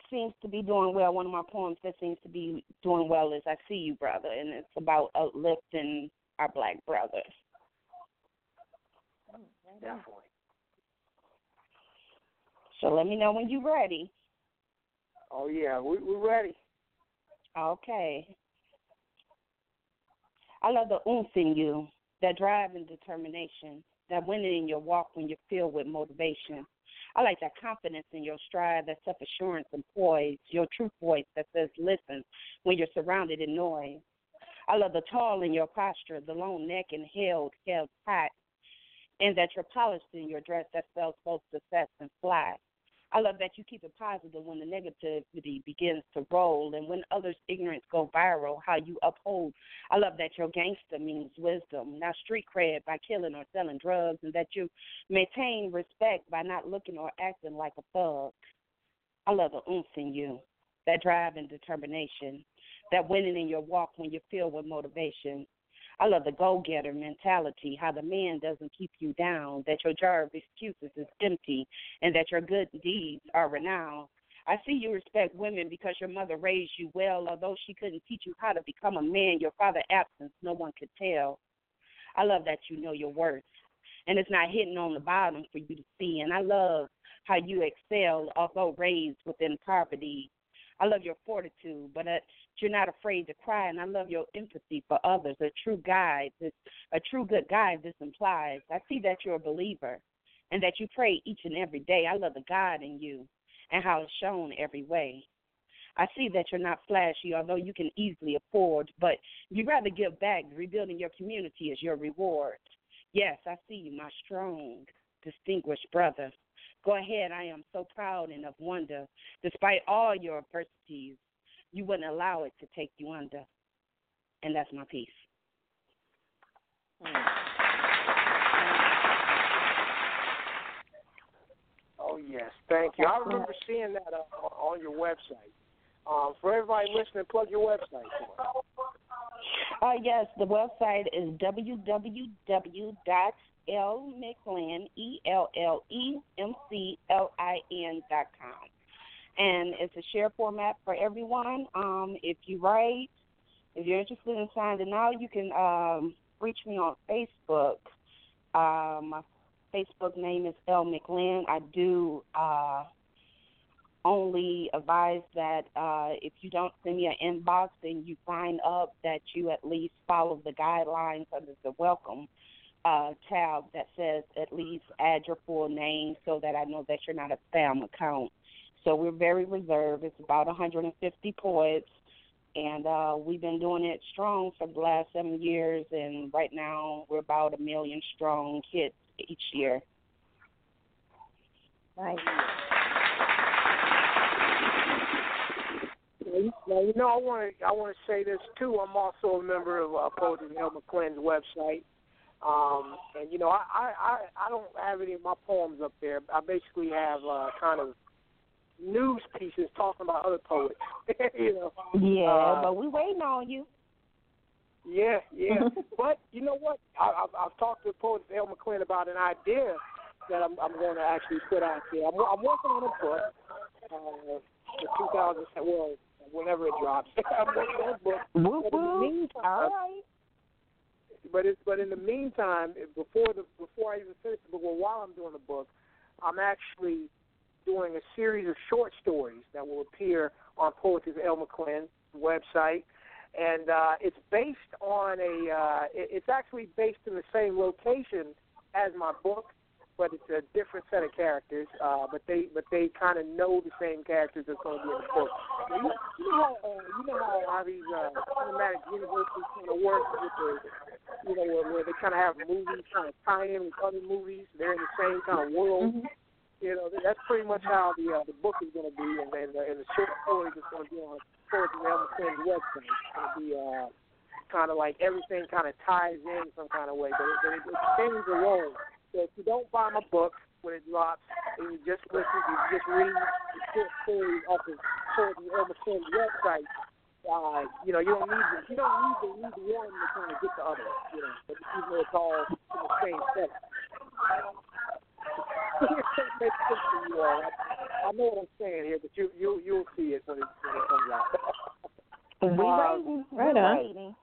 seems to be doing well, one of my poems that seems to be doing well is I See You Brother and it's about uplifting our black brothers. Definitely. So let me know when you're ready. Oh yeah, we, we're ready. Okay. I love the oomph in you, that drive and determination, that winning in your walk when you're filled with motivation. I like that confidence in your stride, that self assurance and poise, your true voice that says listen when you're surrounded in noise. I love the tall in your posture, the long neck and held, held tight, and that you're polished in your dress that spells both success and fly. I love that you keep it positive when the negativity begins to roll and when others' ignorance go viral, how you uphold. I love that your gangster means wisdom, not street cred by killing or selling drugs, and that you maintain respect by not looking or acting like a thug. I love the oomph in you, that drive and determination, that winning in your walk when you're filled with motivation. I love the go getter mentality, how the man doesn't keep you down, that your jar of excuses is empty, and that your good deeds are renowned. I see you respect women because your mother raised you well, although she couldn't teach you how to become a man, your father's absence, no one could tell. I love that you know your worth, and it's not hidden on the bottom for you to see. And I love how you excel, although raised within poverty. I love your fortitude, but uh, you're not afraid to cry, and I love your empathy for others. A true guide, this, a true good guide. This implies. I see that you're a believer, and that you pray each and every day. I love the God in you, and how it's shown every way. I see that you're not flashy, although you can easily afford, but you rather give back. Rebuilding your community is your reward. Yes, I see you, my strong, distinguished brother. Go ahead, I am so proud and of wonder. Despite all your adversities, you wouldn't allow it to take you under. And that's my piece. Oh yes, thank you. I remember seeing that uh, on your website. Um, for everybody listening, plug your website. For us. Uh, yes, the website is www.lmclin, E-L-L-E-M-C-L-I-N dot com. And it's a share format for everyone. Um, if you write, if you're interested in signing out, you can um, reach me on Facebook. Uh, my Facebook name is Elle McClin. I do uh, only advise that uh, if you don't send me an inbox and you sign up, that you at least follow the guidelines under the welcome uh, tab that says at least add your full name so that I know that you're not a spam account. So we're very reserved. It's about 150 poets, and uh, we've been doing it strong for the last seven years. And right now we're about a million strong hits each year. Nice. Now you know I want to I want to say this too. I'm also a member of uh, Poetry Elle McClin's website, um, and you know I, I I don't have any of my poems up there. I basically have uh, kind of news pieces talking about other poets. you know. Yeah, Uh, but we waiting on you. Yeah, yeah. but you know what? I, I've, I've talked to poet Elle McClin about an idea that I'm, I'm going to actually put out there. I'm, I'm working on a book uh, for 2000. Well, whenever it drops, I'm working on a book. Whoop, the whoop. meantime, All right. But it's but in the meantime, before the before I even finish the book, well, while I'm doing the book, I'm actually doing a series of short stories that will appear on Poetry of Elle McClin website, and uh, it's based on a. Uh, it, it's actually based in the same location as my book, but it's a different set of characters. Uh, but they but they kind of know the same characters that's going to be in the book. You know, you know how uh, you know how, how these uh, cinematic universes kind of work with the you know, where, where they kind of have movies kind of tie in with other movies. They're in the same kind of world. You know, that's pretty much how the uh, the book is going to be, and then the, and the short stories is going to be on Poetry Elle McClin's website. It's going to be uh, kind of like everything kind of ties in some kind of way, but it, but it, it stands alone. So if you don't buy my book when it drops, and you just listen, you just read the short stories off of Elle McClin's website, uh, you know, you don't need the, you don't need need the one to kind of get the other, you know, but even though it's all in the same set. Makes sense to you all. I, I know what I'm saying here, but you you you'll see it when it, when it comes out. We Uh, waiting. right on. waiting.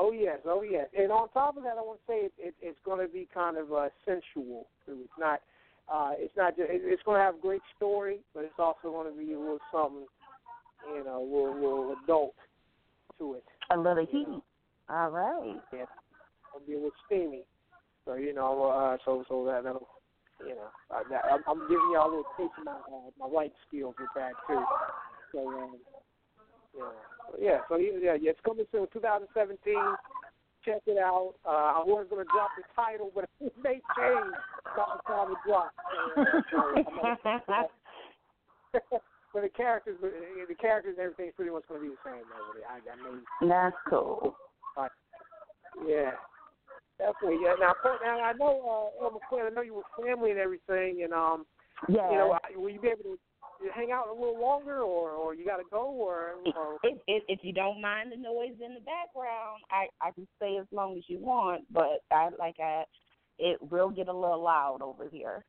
Oh yes, oh yes. And on top of that, I want to say it, it, it's going to be kind of uh, sensual too. It's not, uh, it's not just. It, it's going to have a great story, but it's also going to be a little something, you know, a little, little adult to it. A little heat. All right. Yeah, it'll be a little steamy. So you know, uh, so so that that'll, you know, uh, that, I'm, I'm giving y'all a little taste of my uh, my writing skills with that too. So um, yeah, yeah, so yeah, yeah, it's coming soon, 2017. Check it out. Uh, I wasn't gonna drop the title, but it may change by the time it drops. So, uh, so I'm gonna- but the characters, the characters, and everything's pretty much gonna be the same. Though. I, I mean, That's cool. yeah, definitely. Yeah. Now, now I know, uh, Elle McClin, I know you were family and everything, and um, Yeah. you know, I- will you be able to hang out a little longer, or or you got to go, or, or if, if if you don't mind the noise in the background, I I can stay as long as you want, but I like I it will get a little loud over here.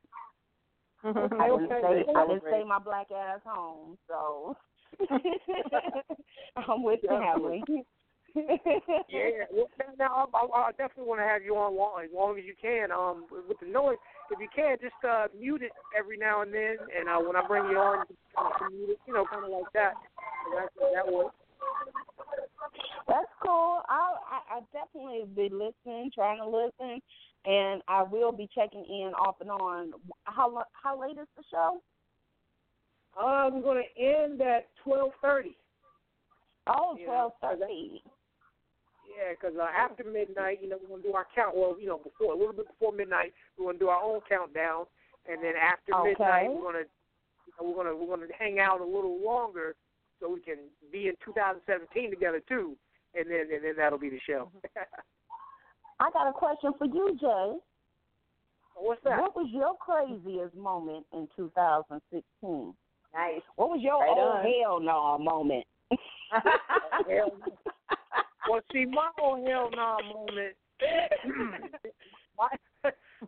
I didn't okay, stay I didn't great. stay my black ass home, so I'm with Definitely. family. yeah. Well, now, now I, I, I definitely want to have you on long, as long as you can. Um, with the noise, if you can, just uh, mute it every now and then, and uh, when I bring you on, you kind of mute it, you know, kind of like that. And that that works. That's cool. I'll I, I definitely be listening, trying to listen, and I will be checking in off and on. How how late is the show? Uh, we're going to end at twelve thirty. Oh, twelve so thirty. Yeah, because uh, after midnight, you know, we're gonna do our count. Well, you know, before a little bit before midnight, we're gonna do our own countdown, and then after Okay. midnight, we're gonna you know, we're gonna we're gonna hang out a little longer so we can be in 2017 together too, and then and then that'll be the show. I got a question for you, Jay. What's that? What was your craziest moment in 2016? Nice. What was your Right oh on. hell no moment? hell no. Well, see, my oh hell nah moment, my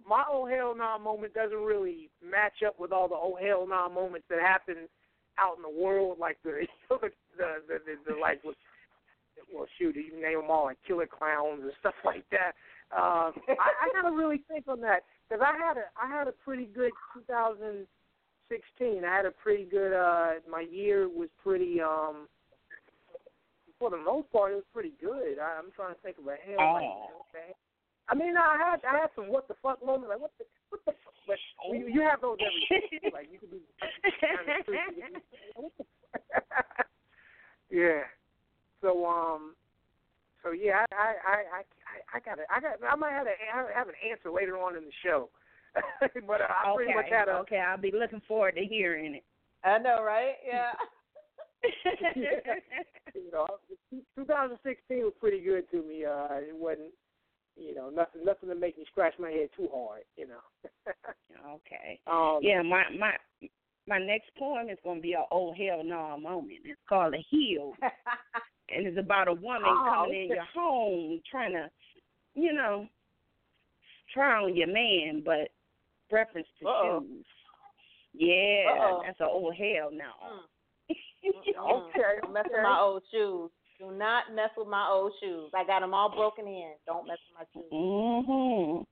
my oh hell nah moment doesn't really match up with all the oh hell nah moments that happen out in the world, like the the the, the, the like with well shoot, you name them all like killer clowns and stuff like that. Um, I, I gotta really think on that because I had a I had a pretty good 2016. I had a pretty good uh my year was pretty um for the most part, it was pretty good. I, I'm trying to think of a hell. Like, Oh. okay. I mean, I had I had some what the fuck moments. Like what the what the fuck? But you, you have those every day. like you could be. yeah. So um. So yeah, I I I I, I got I got I might have a I have an answer later on in the show. but uh, I pretty much okay, had a okay, I'll be looking forward to hearing it. I know, right? Yeah. you know, 2016 was pretty good to me. Uh, it wasn't, you know, nothing, nothing to make me scratch my head too hard. You know. okay. um, Yeah, my my my next poem is gonna be a oh hell no moment. It's called a heel. and it's about a woman Oh, coming in your home trying to, you know, try on your man, but reference to Uh-oh. shoes. Yeah, Uh-oh. that's an old hell now. Mm-mm. Okay, Don't mess my old shoes. Do not mess with my old shoes. I got them all broken in. Don't mess with my shoes. Mhm.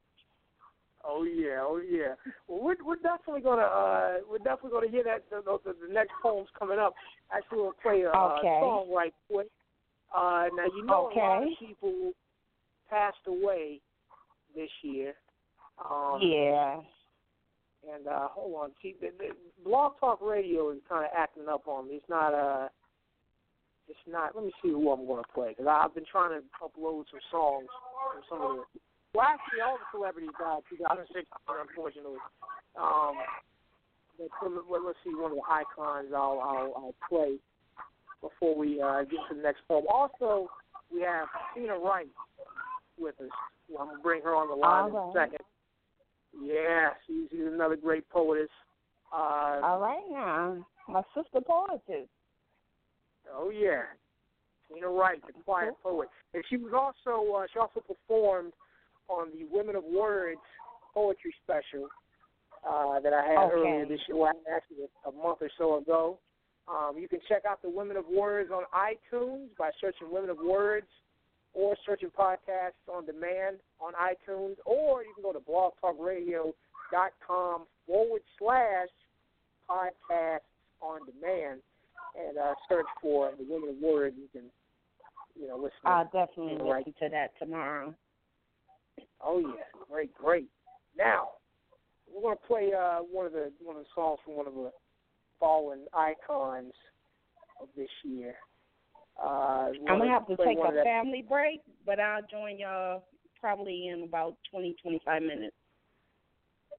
Oh yeah, oh yeah. Well, we're we're definitely gonna uh we're definitely gonna hear that the, the, the next poem's coming up. Actually, we'll play a uh, song right quick. Uh, now you know a lot of people passed away this year. Um, Yeah. And uh, hold on, see, the, the Blog Talk Radio is kind of acting up on me. It's not uh, it's not. Let me see who I'm going to play because I've been trying to upload some songs from some of the. Well, actually, all the celebrities died 2006, unfortunately. Um, but some, well, let's see, one of the icons I'll I'll, I'll play before we uh, get to the next poem. Also, we have Tina Wright with us. I'm gonna bring her on the line in a second. Yeah, she's, she's another great poetess. Uh, All right now. My sister poetess. Oh yeah, Tina Wright, the quiet poet, and she was also uh, she also performed on the Women of Words poetry special uh, that I had Okay. earlier this year, well, actually a month or so ago. Um, you can check out the Women of Words on iTunes by searching Women of Words or searching podcasts on demand on iTunes, or you can go to blogtalkradio.com forward slash podcasts on demand and uh, search for the Women of Words. You can, you know, listen. I'll definitely listen to that tomorrow. Oh yeah, great, great. Now we're gonna play uh, one of the one of the songs from one of the fallen icons of this year. Uh, I'm gonna have to take a that- family break, but I'll join y'all probably in about twenty, twenty-five minutes.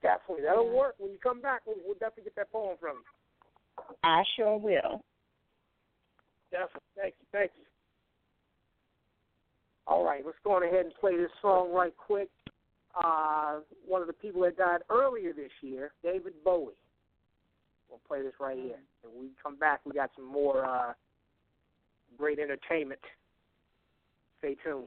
Definitely, that'll work. When you come back, we'll, we'll definitely get that poem from you. I sure will. Definitely. Thank you. Thank you. All right, let's go on ahead and play this song right quick. Uh, one of the people that died earlier this year, David Bowie. We'll play this right here. And we come back, we got some more uh, great entertainment. Stay tuned.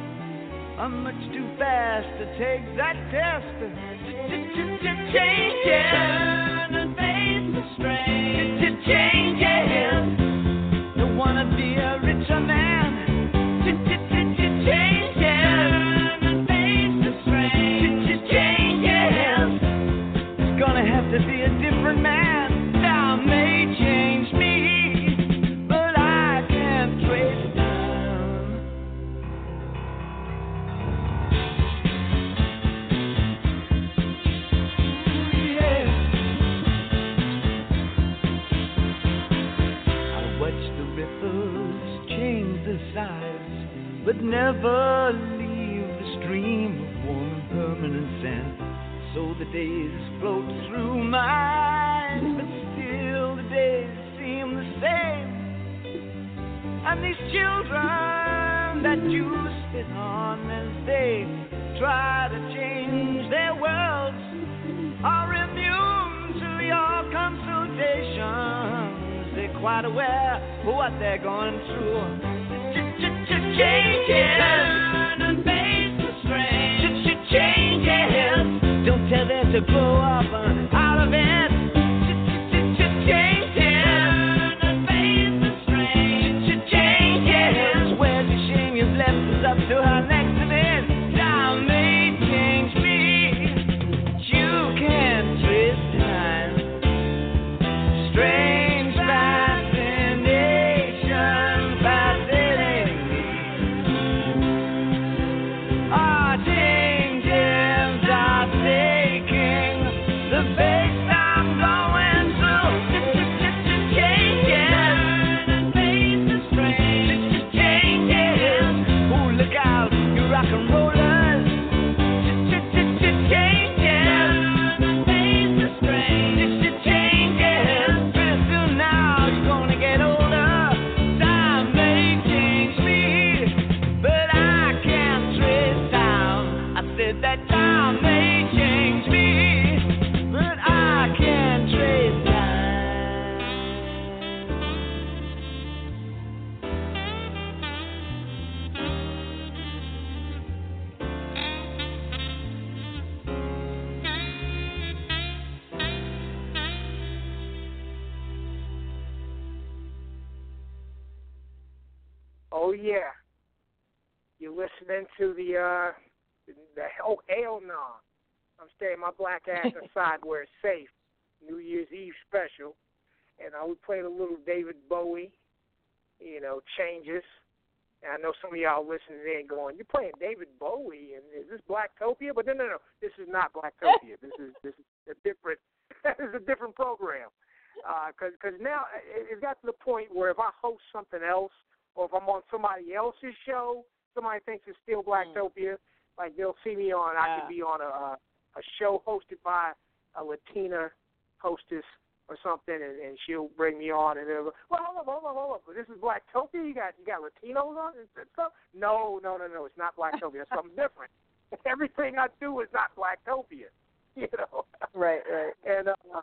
I'm much too fast to take that test. Change and face the strain. Days float through my but still the days seem the same. And these children that you spit on as they try to change their worlds are immune to your consultations. They're quite aware of what they're going through. Change grow up inside where it's safe. New Year's Eve special. And I we played a little David Bowie, you know, changes. And I know some of y'all listening in going, You're playing David Bowie and is this Blacktopia? But no no no, this is not Blacktopia. this is this is a different this is a different program. Uh, because cause now it, it's got to the point where if I host something else or if I'm on somebody else's show, somebody thinks it's still mm. Blacktopia. Like they'll see me on, I could be on a a show hosted by a Latina hostess or something, and, and she'll bring me on, and they'll go, well, hold up, hold up, hold up. This is Blacktopia. You got you got Latinos on and stuff. No, no, no, no. It's not Blacktopia. It's something different. Everything I do is not Blacktopia. You know. Right, right. And uh,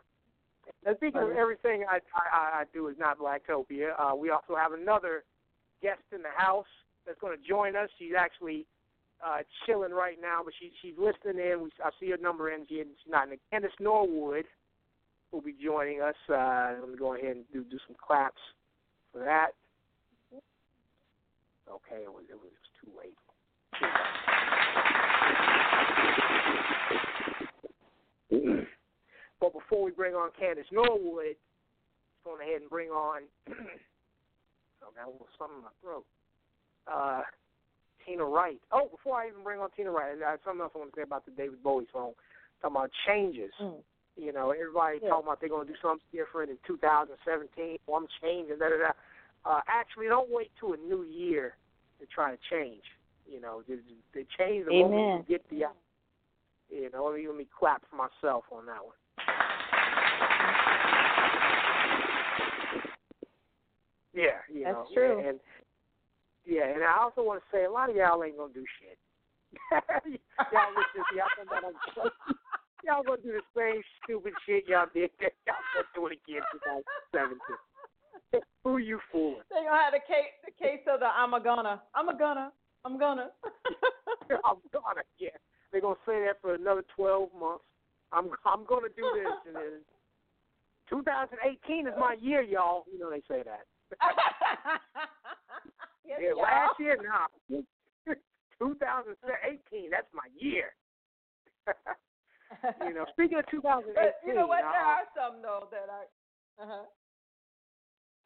and speaking of everything I, I I do is not Blacktopia, uh, we also have another guest in the house that's going to join us. She's actually uh, chilling right now, but she she's listening in. We, I see her number in. She, she's not in. it. Candace Norwood will be joining us. Uh, let me go ahead and do do some claps for that. Okay, it was it was, it was too late. but before we bring on Candace Norwood, let's go ahead and bring on. oh, got a little something in my throat. Uh, Tina Wright. Oh, before I even bring on Tina Wright, I have something else I want to say about the David Bowie song. Talking about changes. Mm. You know, everybody Yeah. talking about they're going to do something different in 2017. Well, I'm changing. Da, da, da. Uh, actually, don't wait till a new year to try to change. You know, they, they change the moment you get the. You know, let me, let me clap for myself on that one. Yeah, you That's know, true. And yeah, and I also want to say a lot of y'all ain't gonna do shit. y'all listen, y'all that I'm y'all gonna do the same stupid shit y'all did. y'all gonna do it again in 2017. Who you fooling? They gonna have the case the case of the I'm a gonna. I'm a gonna. I'm gonna. I'm gonna yeah. They're gonna say that for another 12 months. I'm I'm gonna do this, and then 2018 is my year, y'all. You know they say that. yes, Yeah, y'all. last year, nah. 2018, that's my year. you know, speaking of 2018, But you know what? uh, There are some though that are. Uh-huh.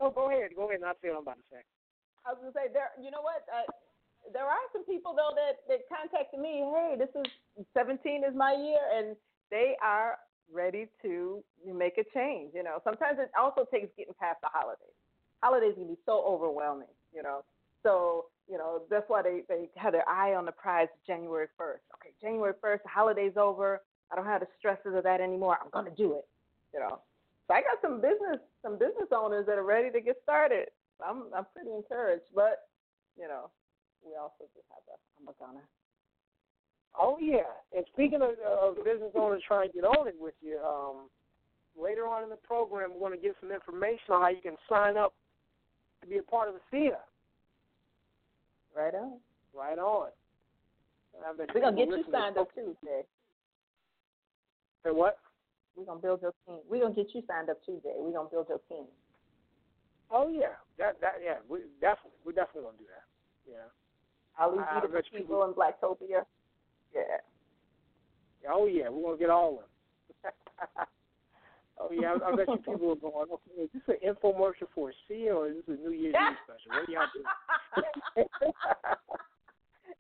oh, go ahead, go ahead, and I'll say what I'm about to say. I was gonna say there. You know what? Uh, there are some people though that that contacted me. Hey, this is 17 is my year, and they are ready to make a change. You know, sometimes it also takes getting past the holidays. Holidays can be so overwhelming. You know, so you know that's why they they have their eye on the prize January 1st. Okay, January 1st, the holiday's over. I don't have the stresses of that anymore. I'm gonna do it. You know. So I got some business some business owners that are ready to get started. I'm I'm pretty encouraged, but you know, we also just have the I'm a gonna. Oh yeah, and speaking of, of business owners trying to get on it with you, um, later on in the program, we're going to give some information on how you can sign up to be a part of the theater. Right on. Right on. We're gonna get you signed up too, Jay. Say what? We're gonna build your team. We're gonna get you signed up too, Jay. We're gonna build your team. Oh yeah, that that yeah, we definitely we definitely gonna do that. Yeah. I'll leave I you to bet the you people in Blacktopia. Yeah. Oh yeah, we're gonna get all of them. oh yeah, I, I bet you people are going. Okay, is this an infomercial for a C or is this a New Year's Eve special? What do y'all do?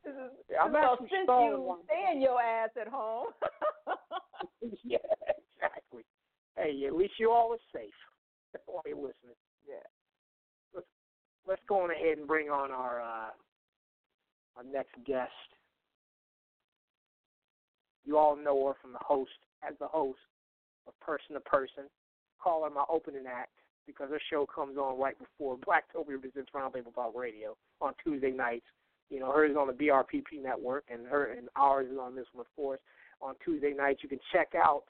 This is, Yeah, I'm this is actually since you one. stay in your ass at home. yeah, exactly. Hey, at least you all are safe while you're listening. yeah. Let's let's go on ahead and bring on our uh, our next guest. You all know her from the host as the host of Person to Person. Call her my opening act because her show comes on right before Blacktopia presents Roundtable Talk Radio on Tuesday nights. You know, hers is on the BRPP network, and her and ours is on this one, of course. On Tuesday nights, you can check out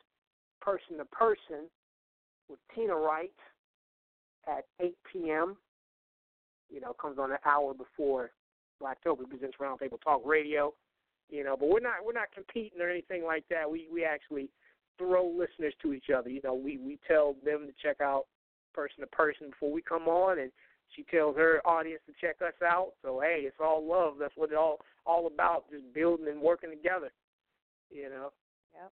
Person to Person with Tina Wright at 8 p.m. You know, comes on an hour before Blacktopia presents Roundtable Talk Radio. You know, but we're not we're not competing or anything like that. We we actually throw listeners to each other. You know, we we tell them to check out person to person before we come on, and she tells her audience to check us out. So hey, it's all love. That's what it all all about. Just building and working together. You know. Yep.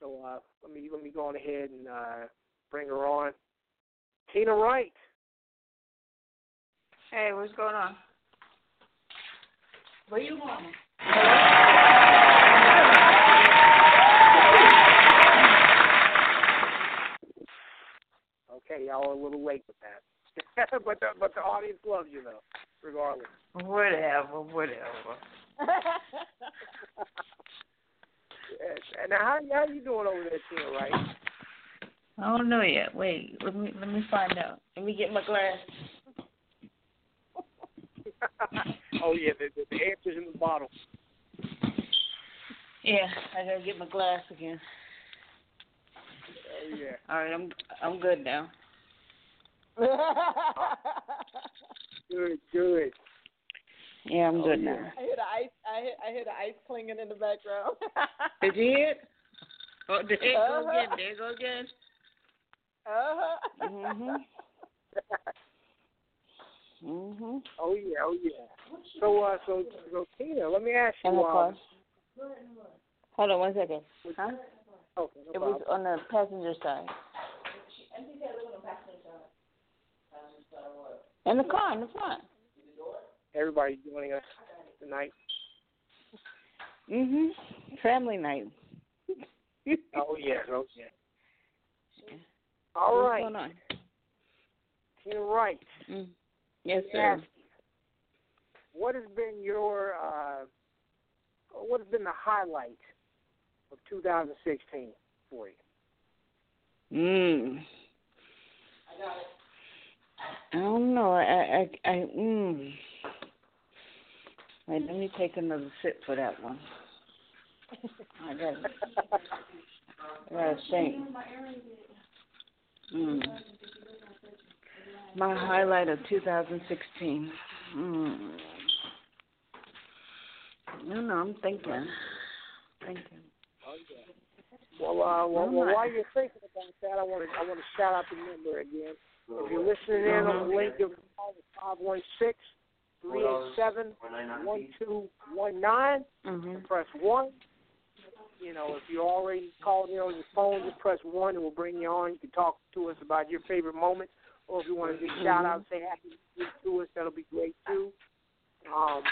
So uh, let me let me go on ahead and uh, bring her on. Tina Wright. Hey, what's going on? Where you going? Okay, y'all are a little late with that. but the but the audience loves you though, regardless. Whatever, whatever. Yes. And now how how you doing over there, Tina Wright? I don't know yet. Wait, let me let me find out. Let me get my glass. oh yeah, the, the, the answer's in the bottle. Yeah, I gotta get my glass again. Oh yeah. All right, I'm I'm good now. Good, good. Yeah, I'm Oh, good yeah. now. I hear the ice. I hear, I hear the ice clinging in the background. Did you hear it? Oh, there you go Uh-huh. again. There you go again. Uh huh. Mhm. Mhm. Oh yeah, oh yeah. So uh, so so Tina, let me ask you. In the car. Um, Hold on one second. Huh? okay, no It was on the passenger side. In the car, in the front. Everybody joining us tonight. Mhm. Family night. Oh yeah. oh yeah. All What's right, going on? Tina Wright. Mm. Yes, sir. What has been your uh, what has been the highlight of 2016 for you? Mm. I don't know. I I I mm. Wait, let me take another sip for that one. I got I gotta think. Mm. My highlight of 2016. Mm. No, no, I'm thinking. Thinking. Well, uh, well, well while you're thinking about that, I want to I want to shout out the number again. If you're listening in on the link, give us a call at five one six three eight seven one two one nine. Mhm. Press one. You know, if you already called in on your phone, just press one, and we'll bring you on. You can talk to us about your favorite moments, or if you want to just shout out, say happy to us, that'll be great too. Um,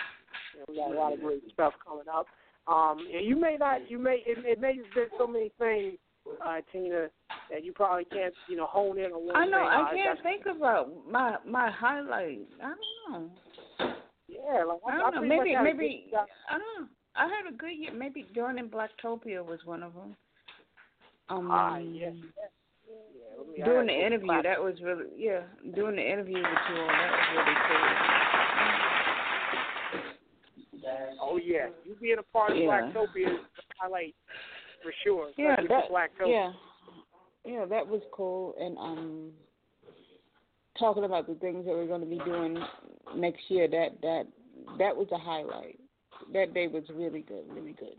you know, we got a lot of great stuff coming up. Um, and you may not, you may, it, it may have been so many things, uh, Tina, that you probably can't, you know, hone in on one I know. thing. I Uh, can't think about my my highlight. I don't know. Yeah, like I I, don't know. Maybe maybe good- I don't know. I had a good year. Maybe joining Blacktopia was one of them. Um, Ah, yes. Yeah, doing the interview that was really yeah. Doing the interview with you all that was really cool. Oh yeah, you being a part of Yeah. Blacktopia is a highlight for sure. Yeah, that for Blacktopia. yeah, yeah, that was cool. And um, talking about the things that we're going to be doing next year. That that that was a highlight. That day was really good, really good.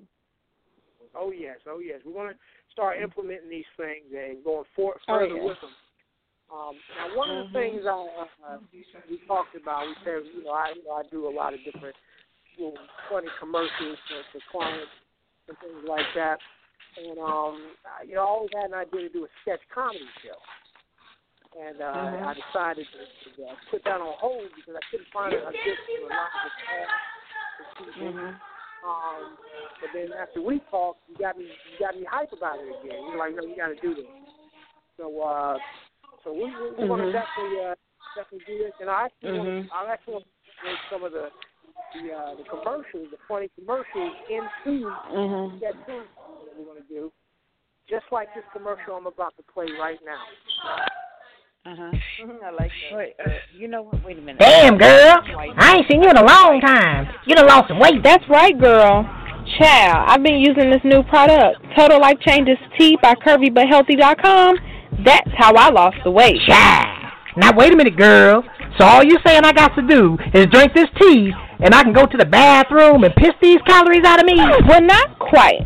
Oh yes, oh yes. We want to start implementing these things and going for, Oh, further yeah. with them. Um, now, one of the Mhm. things I uh, we talked about, we said, you know, I you know I do a lot of different little funny commercials for, for clients and things like that. And um, I- you know, I always had an idea to do a sketch comedy show. And uh, Mhm. I decided to, to uh, put that on hold because I couldn't find a good cast for people. Mhm. Um, but then after we talked, you got me, you got me hype about it again. You're like, no, you got to do this. So, uh, so we we, we want to definitely uh, definitely do this. And I actually want Mhm. to, I actually want to make some of the the uh, the commercials, the funny commercials into Mhm. that too. That we're going to do, just like this commercial I'm about to play right now. Uh huh. I like that. Wait, uh, you know what? Wait a minute. Damn, girl. I ain't seen you in a long time. You done lost some weight. That's right, girl. Child, I've been using this new product, Total Life Changes Tea by CurvyButHealthy.com. That's how I lost the weight. Child. Now, wait a minute, girl. So all you're saying I got to do is drink this tea, and I can go to the bathroom and piss these calories out of me? Well, not quite.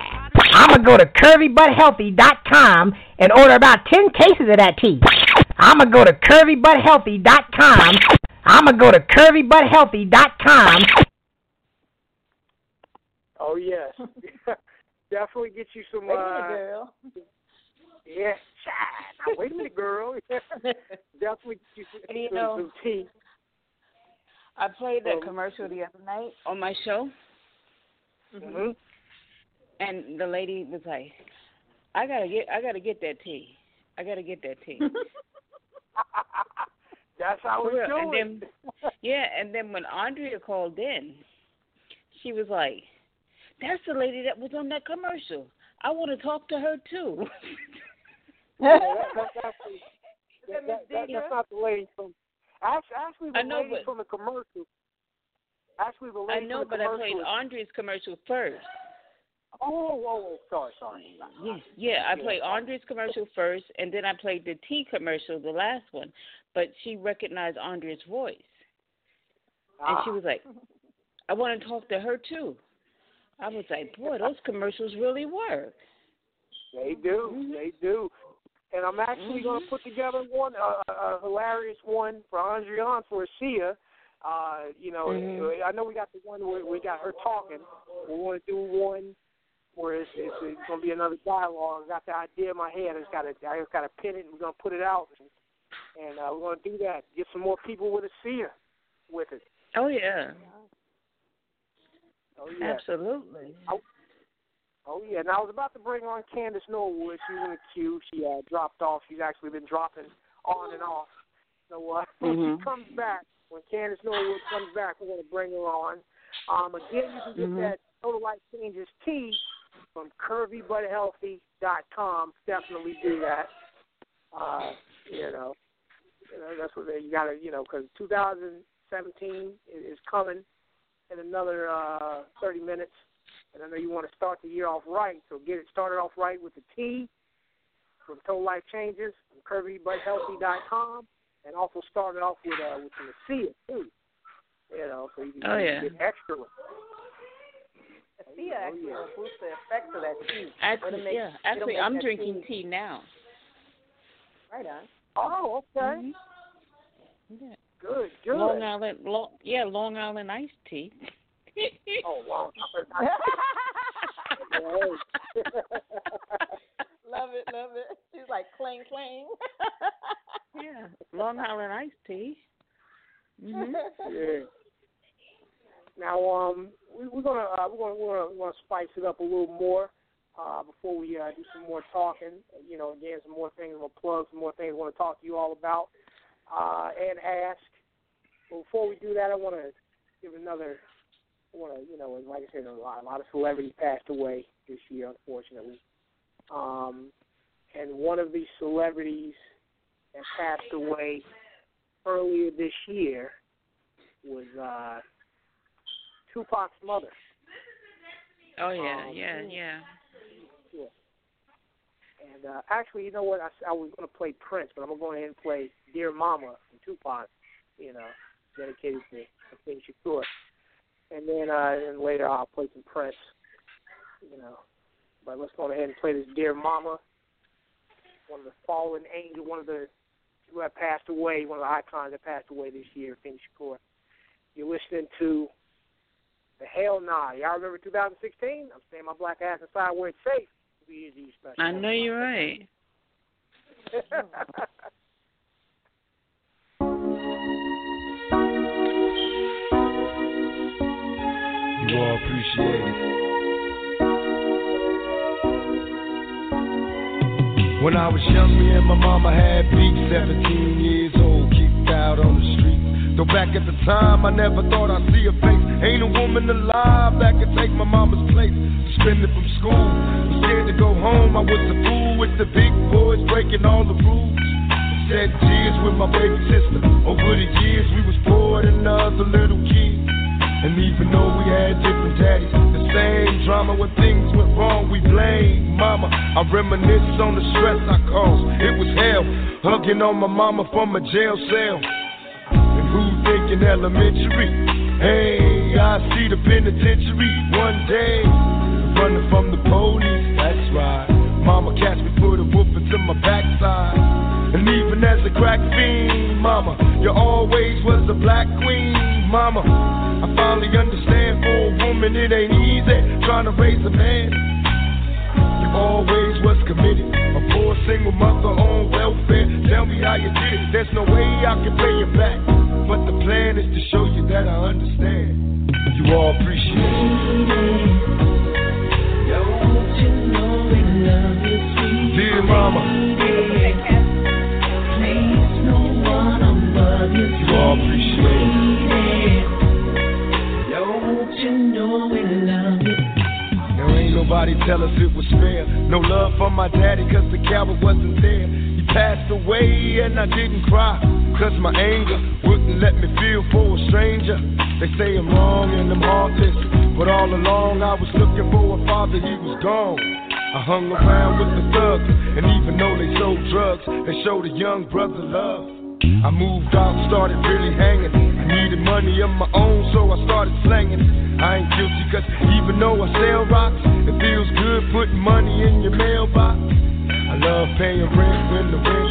I'm gonna go to curvybuthealthy.com and order about 10 cases of that tea. I'm gonna go to curvybuthealthy.com. I'm gonna go to curvybuthealthy.com. Oh yes, definitely get you some. Wait a uh, girl. Yeah. Now wait a minute, girl. definitely get you some, You some, know- some tea. I played that commercial the other night on my show, hmm and the lady was like, "I gotta get, I gotta get that tea. I gotta get that tea." That's how we do it. yeah, and then when Andrea called in, she was like, "That's the lady that was on that commercial. I want to talk to her too." Yeah, that, that's actually that, that, that, that's not the lady from. Actually, actually the I know, lady but- from the commercial. Actually, the I lady know, from the but I commercial. played Andrea's commercial first. Oh, whoa, whoa, sorry, sorry. Yeah, yeah, I played Andre's commercial first, and then I played the tea commercial, the last one. But she recognized Andre's voice, and she Ah. was like, "I want to talk to her too." I was like, "Boy, those commercials really work." They do, Mhm. they do. And I'm actually going to put together one, uh, a hilarious one for Andriane for ASEA. Uh, you know, Mhm. I know we got the one where we got her talking. We want to do one where it's, it's, it's going to be another dialogue. I got the idea in my head. I just got to, I just got to pin it, and we're going to put it out. And uh, we're going to do that. Get some more people with a Sia with it. Oh yeah, Oh yeah. absolutely. Oh yeah. Now I was about to bring on Candace Norwood. She was in the queue. She uh, dropped off. She's actually been dropping on and off. So uh, when Mhm. she comes back, when Candace Norwood comes back, we're going to bring her on. Um, again, you can get Mhm. that Total Life Changes tea from CurvyButHealthy.com. Definitely do that. Uh, you know, you know that's what they, you got to, you know, because 2017 is is coming in another uh, 30 minutes. And I know you want to start the year off right, so get it started off right with the tea from Total Life Changes from CurvyButHealthy.com, and also start it off with uh, with some ASEA too. You know, so you can Oh, yeah. get extra. One. Tia Oh, actually yeah. will boost the effects of that tea. Actually, make- yeah. Actually, I'm drinking tea now. Right on. Oh, okay, Mhm. Yeah. good, good. Long Island, long, yeah, Long Island iced tea. Oh, wow. love it, love it. She's like clang clang. yeah, Long Island iced tea. Mhm. yeah. Now, um, we, we're gonna uh, we're gonna we're gonna, we're gonna spice it up a little more uh, before we uh, do some more talking. You know, again, some more things we'll plug, some more things I want to talk to you all about uh, and ask. But before we do that, I want to give another. I want to, you know, like I said, a lot, a lot of celebrities passed away this year, unfortunately. Um, and one of these celebrities that passed away earlier this year was uh, Tupac's mother. Oh yeah, Um, yeah, yeah. Yeah. And uh, actually, you know what? I, I was going to play Prince, but I'm going to go ahead and play Dear Mama from Tupac, you know, dedicated to, King Shakur. And then uh, and later I'll play some Prince, you know. But let's go ahead and play this Dear Mama, one of the fallen angel, one of the who have passed away, one of the icons that passed away this year, King Shakur. You're listening to the Hell Nah. Y'all remember 2016? I'm staying my black ass inside where it's safe. New Year's Eve special. I know you're right. You all appreciate it. When I was young, me and my mama had beef, 17 years old, kicked out on the street. Though back at the time, I never thought I'd see her face. Ain't a woman alive that could take my mama's place. Suspended from school, was scared to go home. I was a fool with the big boys breaking all the rules. Said tears with my baby sister. Over the years, we was poor than other little kids. And even though we had different daddies, the same drama when things went wrong, we blame mama. I reminisce on the stress I caused. It was hell, hugging on my mama from a jail cell. And who thinking elementary? Hey, I see the penitentiary one day. Running from the police, that's right. Mama catch me, put a whoop into my backside. And even as a crack fiend, mama, you always was a black queen, mama. I finally understand for a woman it ain't easy trying to raise a man. You always was committed, a poor single mother on welfare. Tell me how you did it. There's no way I can pay you back, but the plan is to show you that I understand. You all appreciate it. Dear mama. You all appreciate it. There ain't nobody tell us it was fair. No love for my daddy, cause the coward wasn't there. He passed away and I didn't cry. Cause my anger wouldn't let me feel for a stranger. They say I'm wrong and I'm heartless. But all along I was looking for a father, he was gone. I hung around with the thugs, and even though they sold drugs, they showed a young brother love. I moved out, started really hanging. I needed money of my own, so I started slanging. I ain't guilty, cause even though I sell rocks, it feels good putting money in your mailbox. I love paying rent when the. I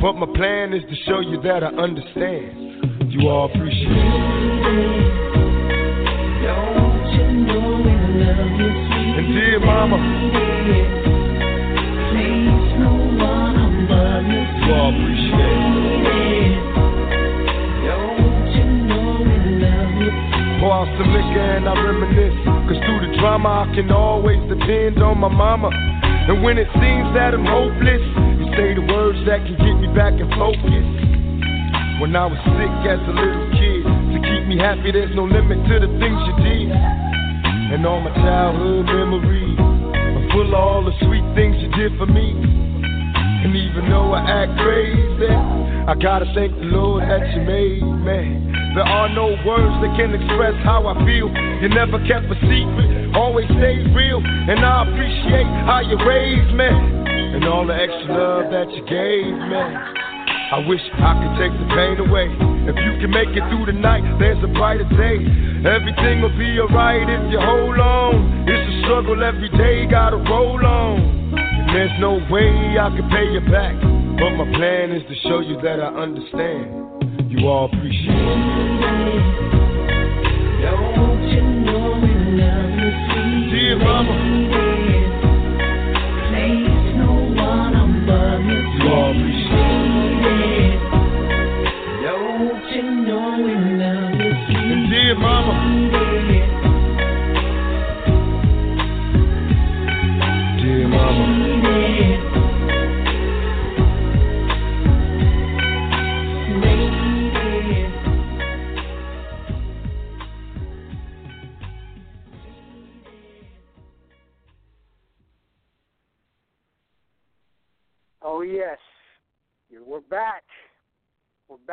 But my plan is to show you that I understand. You all appreciate it. And dear mama, you all appreciate it. Pour out some liquor and I reminisce. Cause through the drama, I can always depend on my mama. And when it seems that I'm hopeless, say the words that can get me back in focus. When I was sick as a little kid, to keep me happy, there's no limit to the things you did. And all my childhood memories are full of all the sweet things you did for me. And even though I act crazy, I gotta thank the Lord that you made me. There are no words that can express how I feel. You never kept a secret, always stayed real. And I appreciate how you raised me. And all the extra love that you gave me. I wish I could take the pain away. If you can make it through the night, there's a brighter day. Everything will be alright if you hold on. It's a struggle every day, gotta roll on. And there's no way I can pay you back. But my plan is to show you that I understand. You all appreciate it. Mama. You all appreciate it. And dear mama. Dear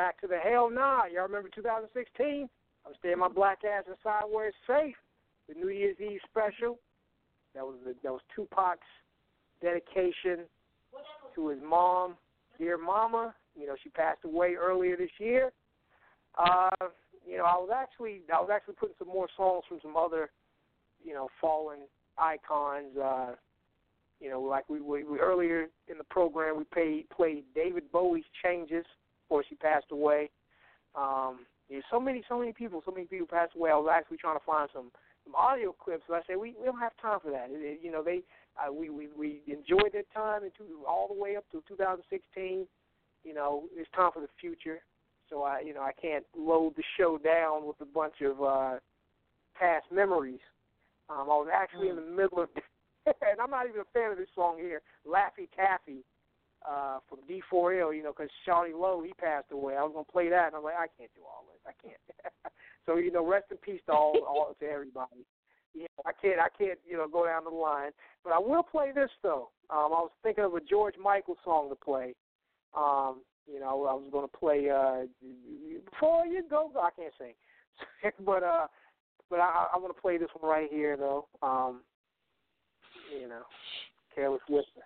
back to the hell nah. Y'all remember 2016? I'm staying my black ass inside where it's safe. The New Year's Eve special. That was the, that was Tupac's dedication to his mom, dear mama. You know she passed away earlier this year. Uh, you know I was actually I was actually putting some more songs from some other you know fallen icons. Uh, you know, like we, we, we earlier in the program, we played played David Bowie's "Changes" before she passed away. Um, there's so many, so many people, so many people passed away. I was actually trying to find some some audio clips, but I said we we don't have time for that. It, it, you know, they uh, we we we enjoyed that time into all the way up to 2016. you know, it's time for the future. So I, you know, I can't load the show down with a bunch of uh, past memories. Um, I was actually in the middle of, and I'm not even a fan of this song here, Laffy Taffy uh, from D4L, you know, because Shawty Lo, he passed away. I was going to play that, and I'm like, I can't do all this. I can't. so, you know, rest in peace to all, all to everybody. Yeah, I can't, I can't, you know, go down the line. But I will play this though. Um, I was thinking of a George Michael song to play. Um, you know, I was going to play uh, before you go. I can't sing, but uh, but I, I want to play this one right here though. Um, you know, Careless Whisper.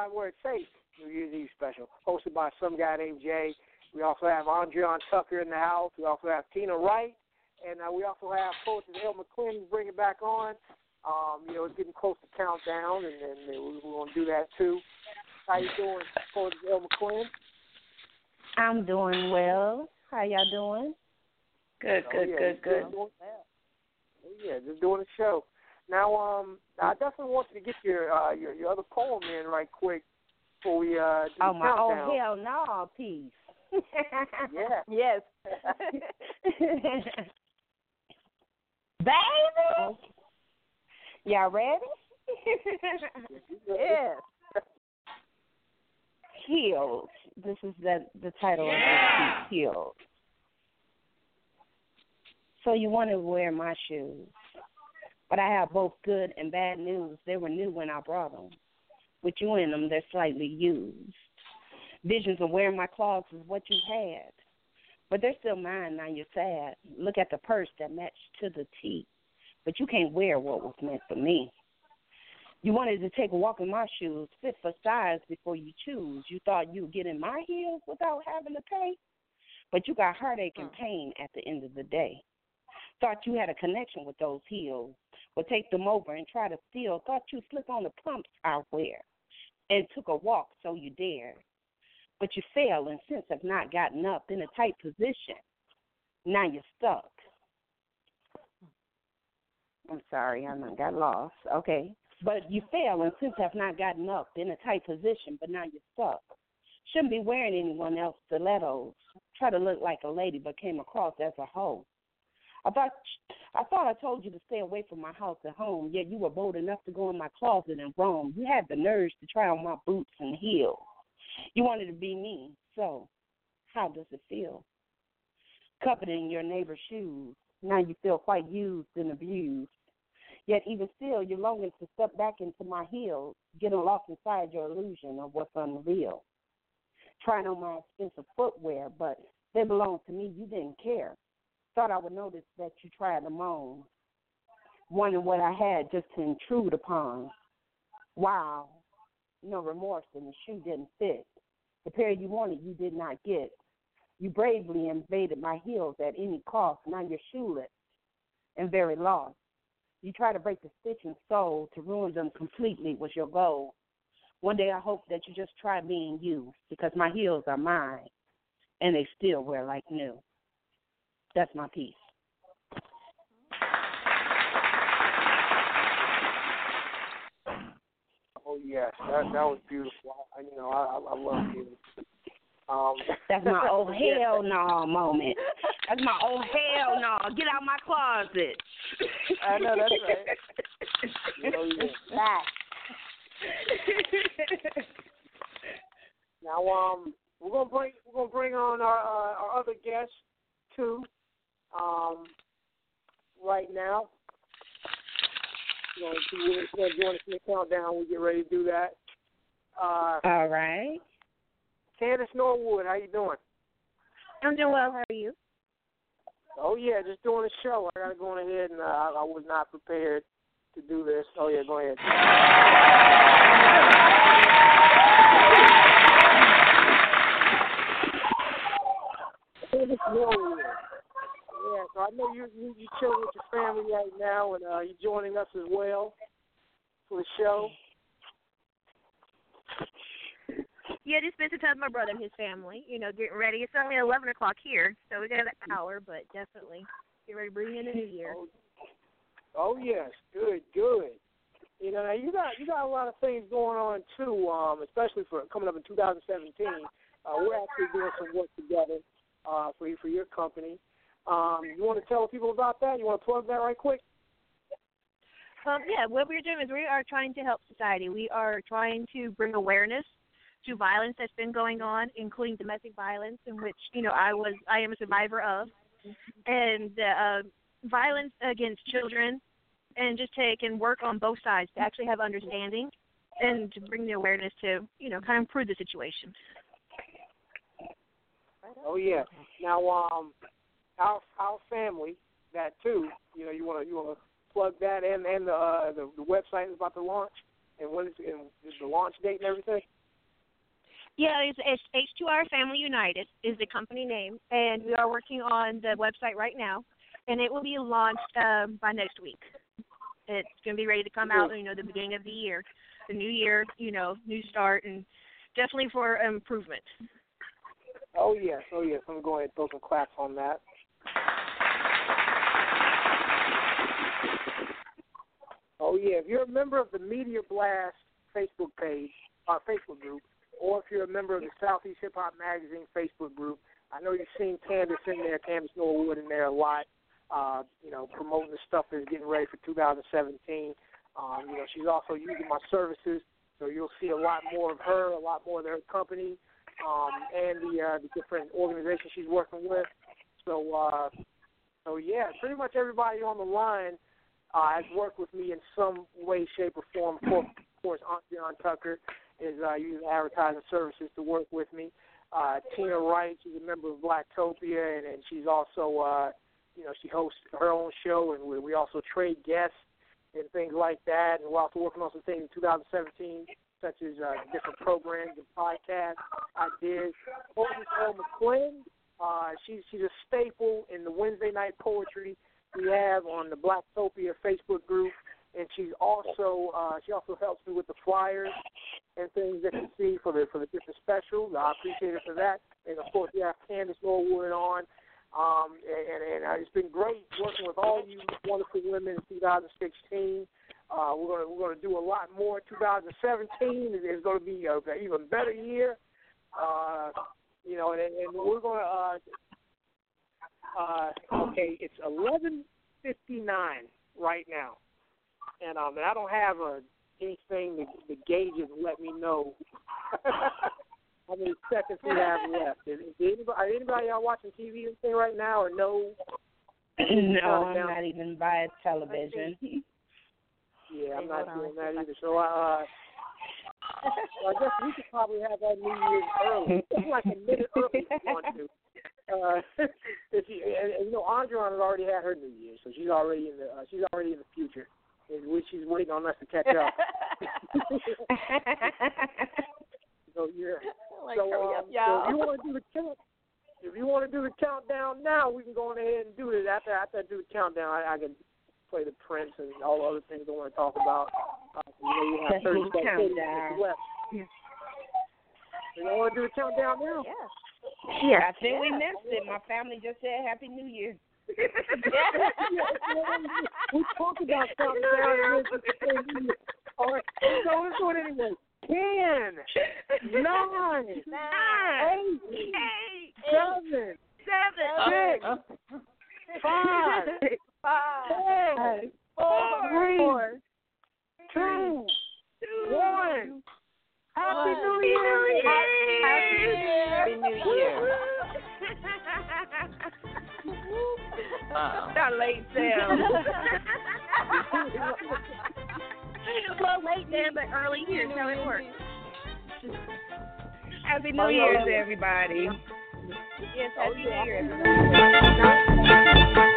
Ass inside where it's safe. New Year's Eve special, hosted by some guy named Jay. We also have Andriane Tucker in the house. We also have Tina Wright, and uh, we also have Poetry Elle McClin bring it back on. Um, you know, it's getting close to countdown, and, and we're going to do that too. How you doing, Poetry Elle McClin? I'm doing well. How y'all doing? Good, Oh, good, yeah, good, good. doing- Oh, yeah, just doing a show. Now, um, I definitely want you to get your uh, your your other poem in right quick before we uh do Oh the my countdown. oh hell no peace. Yeah. Yes. Baby Y'all ready? yes. Healed. This is the the title of this piece, Healed. So you want to wear my shoes. But I have both good and bad news. They were new when I brought them. With you in them, they're slightly used. Visions of wearing my clogs is what you had. But they're still mine now you're sad. Look at the purse that matched to the T. But you can't wear what was meant for me. You wanted to take a walk in my shoes, fit for size before you choose. You thought you'd get in my heels without having to pay. But you got heartache and mm. pain at the end of the day. Thought you had a connection with those heels. Would take them over and try to steal. Thought you'd slip on the pumps I wear. And took a walk so you dared. But you failed and since have not gotten up in a tight position. Now you're stuck. I'm sorry, I got lost. Okay. But you fail and since have not gotten up in a tight position, but now you're stuck. Shouldn't be wearing anyone else stilettos. Try to look like a lady, but came across as a hoe. I thought I thought I told you to stay away from my house at home, yet you were bold enough to go in my closet and roam. You had the nerves to try on my boots and heels. You wanted to be me, so how does it feel? Coveting your neighbor's shoes. Now you feel quite used and abused. Yet even still, you're longing to step back into my heels, getting lost inside your illusion of what's unreal. Trying on my expensive footwear, but they belong to me. You didn't care. Thought I would notice that you tried them on. Wondering what I had just to intrude upon. Wow. No remorse, and the shoe didn't fit. The pair you wanted, you did not get. You bravely invaded my heels at any cost. Now you're shoeless and very lost. You try to break the stitch and sole to ruin them completely was your goal. One day I hope that you just try being you because my heels are mine and they still wear like new. That's my piece. Oh yes, that that was beautiful. I, you know, I I, love you. Um, That's my oh hell no moment. That's my oh hell no. Get out my closet. I know that's right. Oh, yeah. Now, um, we're gonna bring we're gonna bring on our uh, our other guest too. Um, right now, you know, she's gonna join us in the countdown. We get ready to do that. Uh, All right. Candace Norwood, how you doing? I'm doing well. How are you? Oh yeah, just doing a show. I gotta go on ahead and uh, I, I was not prepared to do this. Oh yeah, go ahead. Candace Norwood. Yeah, so I know you you you chilling with your family right now, and uh, you're joining us as well for the show. Yeah, just spent some time with my brother and his family. You know, getting ready. It's only eleven o'clock here, so we got an hour, but definitely get ready to bring in the new year. Oh yes, good, good. You know, now you got you got a lot of things going on too, um, especially for coming up in 2017. Uh, we're actually doing some work together uh, for you for your company. Um, you want to tell people about that? You want to plug that right quick? Um, yeah, what we're doing is we are trying to help society. We are trying to bring awareness to violence that's been going on, including domestic violence, in which you know I was I am a survivor of, and uh, violence against children, and just take and work on both sides to actually have understanding and to bring the awareness to you know kind of improve the situation. Oh yeah. Now, um, our our family that too. You know, you want to you want to plug that and and the, uh, the the website is about to launch and when is and the launch date and everything. Yeah, it's, it's H2R Family United is the company name, and we are working on the website right now, and it will be launched um, by next week. It's going to be ready to come out, you know, the beginning of the year, the new year, you know, new start, and definitely for improvement. Oh yes, oh yes. I'm going to throw some claps on that. Oh yeah, if you're a member of the Media Blast Facebook page, our Facebook group, or if you're a member of the Southeast Hip Hop Magazine Facebook group, I know you've seen Candace in there, Candace Norwood in there a lot. Uh, you know, promoting the stuff that's getting ready for 2017. Um, you know, she's also using my services, so you'll see a lot more of her, a lot more of her company, um, and the uh, the different organizations she's working with. So, uh, so yeah, pretty much everybody on the line uh, has worked with me in some way, shape, or form. Of course, Aunt John Tucker is uh, using advertising services to work with me. Uh, Tina Wright, she's a member of Blacktopia, and, and she's also, uh, you know, she hosts her own show, and we, we also trade guests and things like that. And we're also working on some things in 2017, such as uh, different programs and podcast ideas. Moses Elle McClin, uh, she's she's a staple in the Wednesday night poetry we have on the Blacktopia Facebook group, and she's also uh, she also helps me with the flyers and things that you see for the for the different specials. I appreciate it for that. And of course, we have Candace Norwood on. Um, and, and uh, it's been great working with all you wonderful women in 2016. Uh, we're gonna we're gonna do a lot more. in 2017 is going to be an even better year. Uh, you know, and, and we're gonna. Uh, uh, okay, it's 11:59 right now, and um, and I don't have a anything to, to gauge it and let me know how many seconds we have left. Is, is anybody, are anybody out watching TV and thing right now, or no? no, Uh, I'm not even by television. Yeah, I'm not doing that either. So, uh, well, I guess we could probably have that New Year's early, Just like a minute early if you want to. Uh, if you, and, and, you know, Andriane has already had her New Year's, so she's already in the uh, she's already in the future. And we, she's waiting on us to catch up. so yeah. Like, so, um, up, so if you want to do the count, if you want to do the countdown now, we can go on ahead and do it. After after I do the countdown, I, I can play the Prince and all the other things I want to talk about. Uh, you know, you have 30 seconds Countdown. left. You don't want to do the countdown now? Yeah. Yeah. I think we missed it. My family just said Happy New Year. we talked about countdown. All right, so let's do it anyway. Ten, nine, eight, Eight, seven, seven, six, five, Five, four, four, two, two, one. Happy one. New Year! Happy New Year. Not late, Sam. well, late then, but early here. That's how it works. Happy New oh, Year's, everybody. Yes, happy New Year.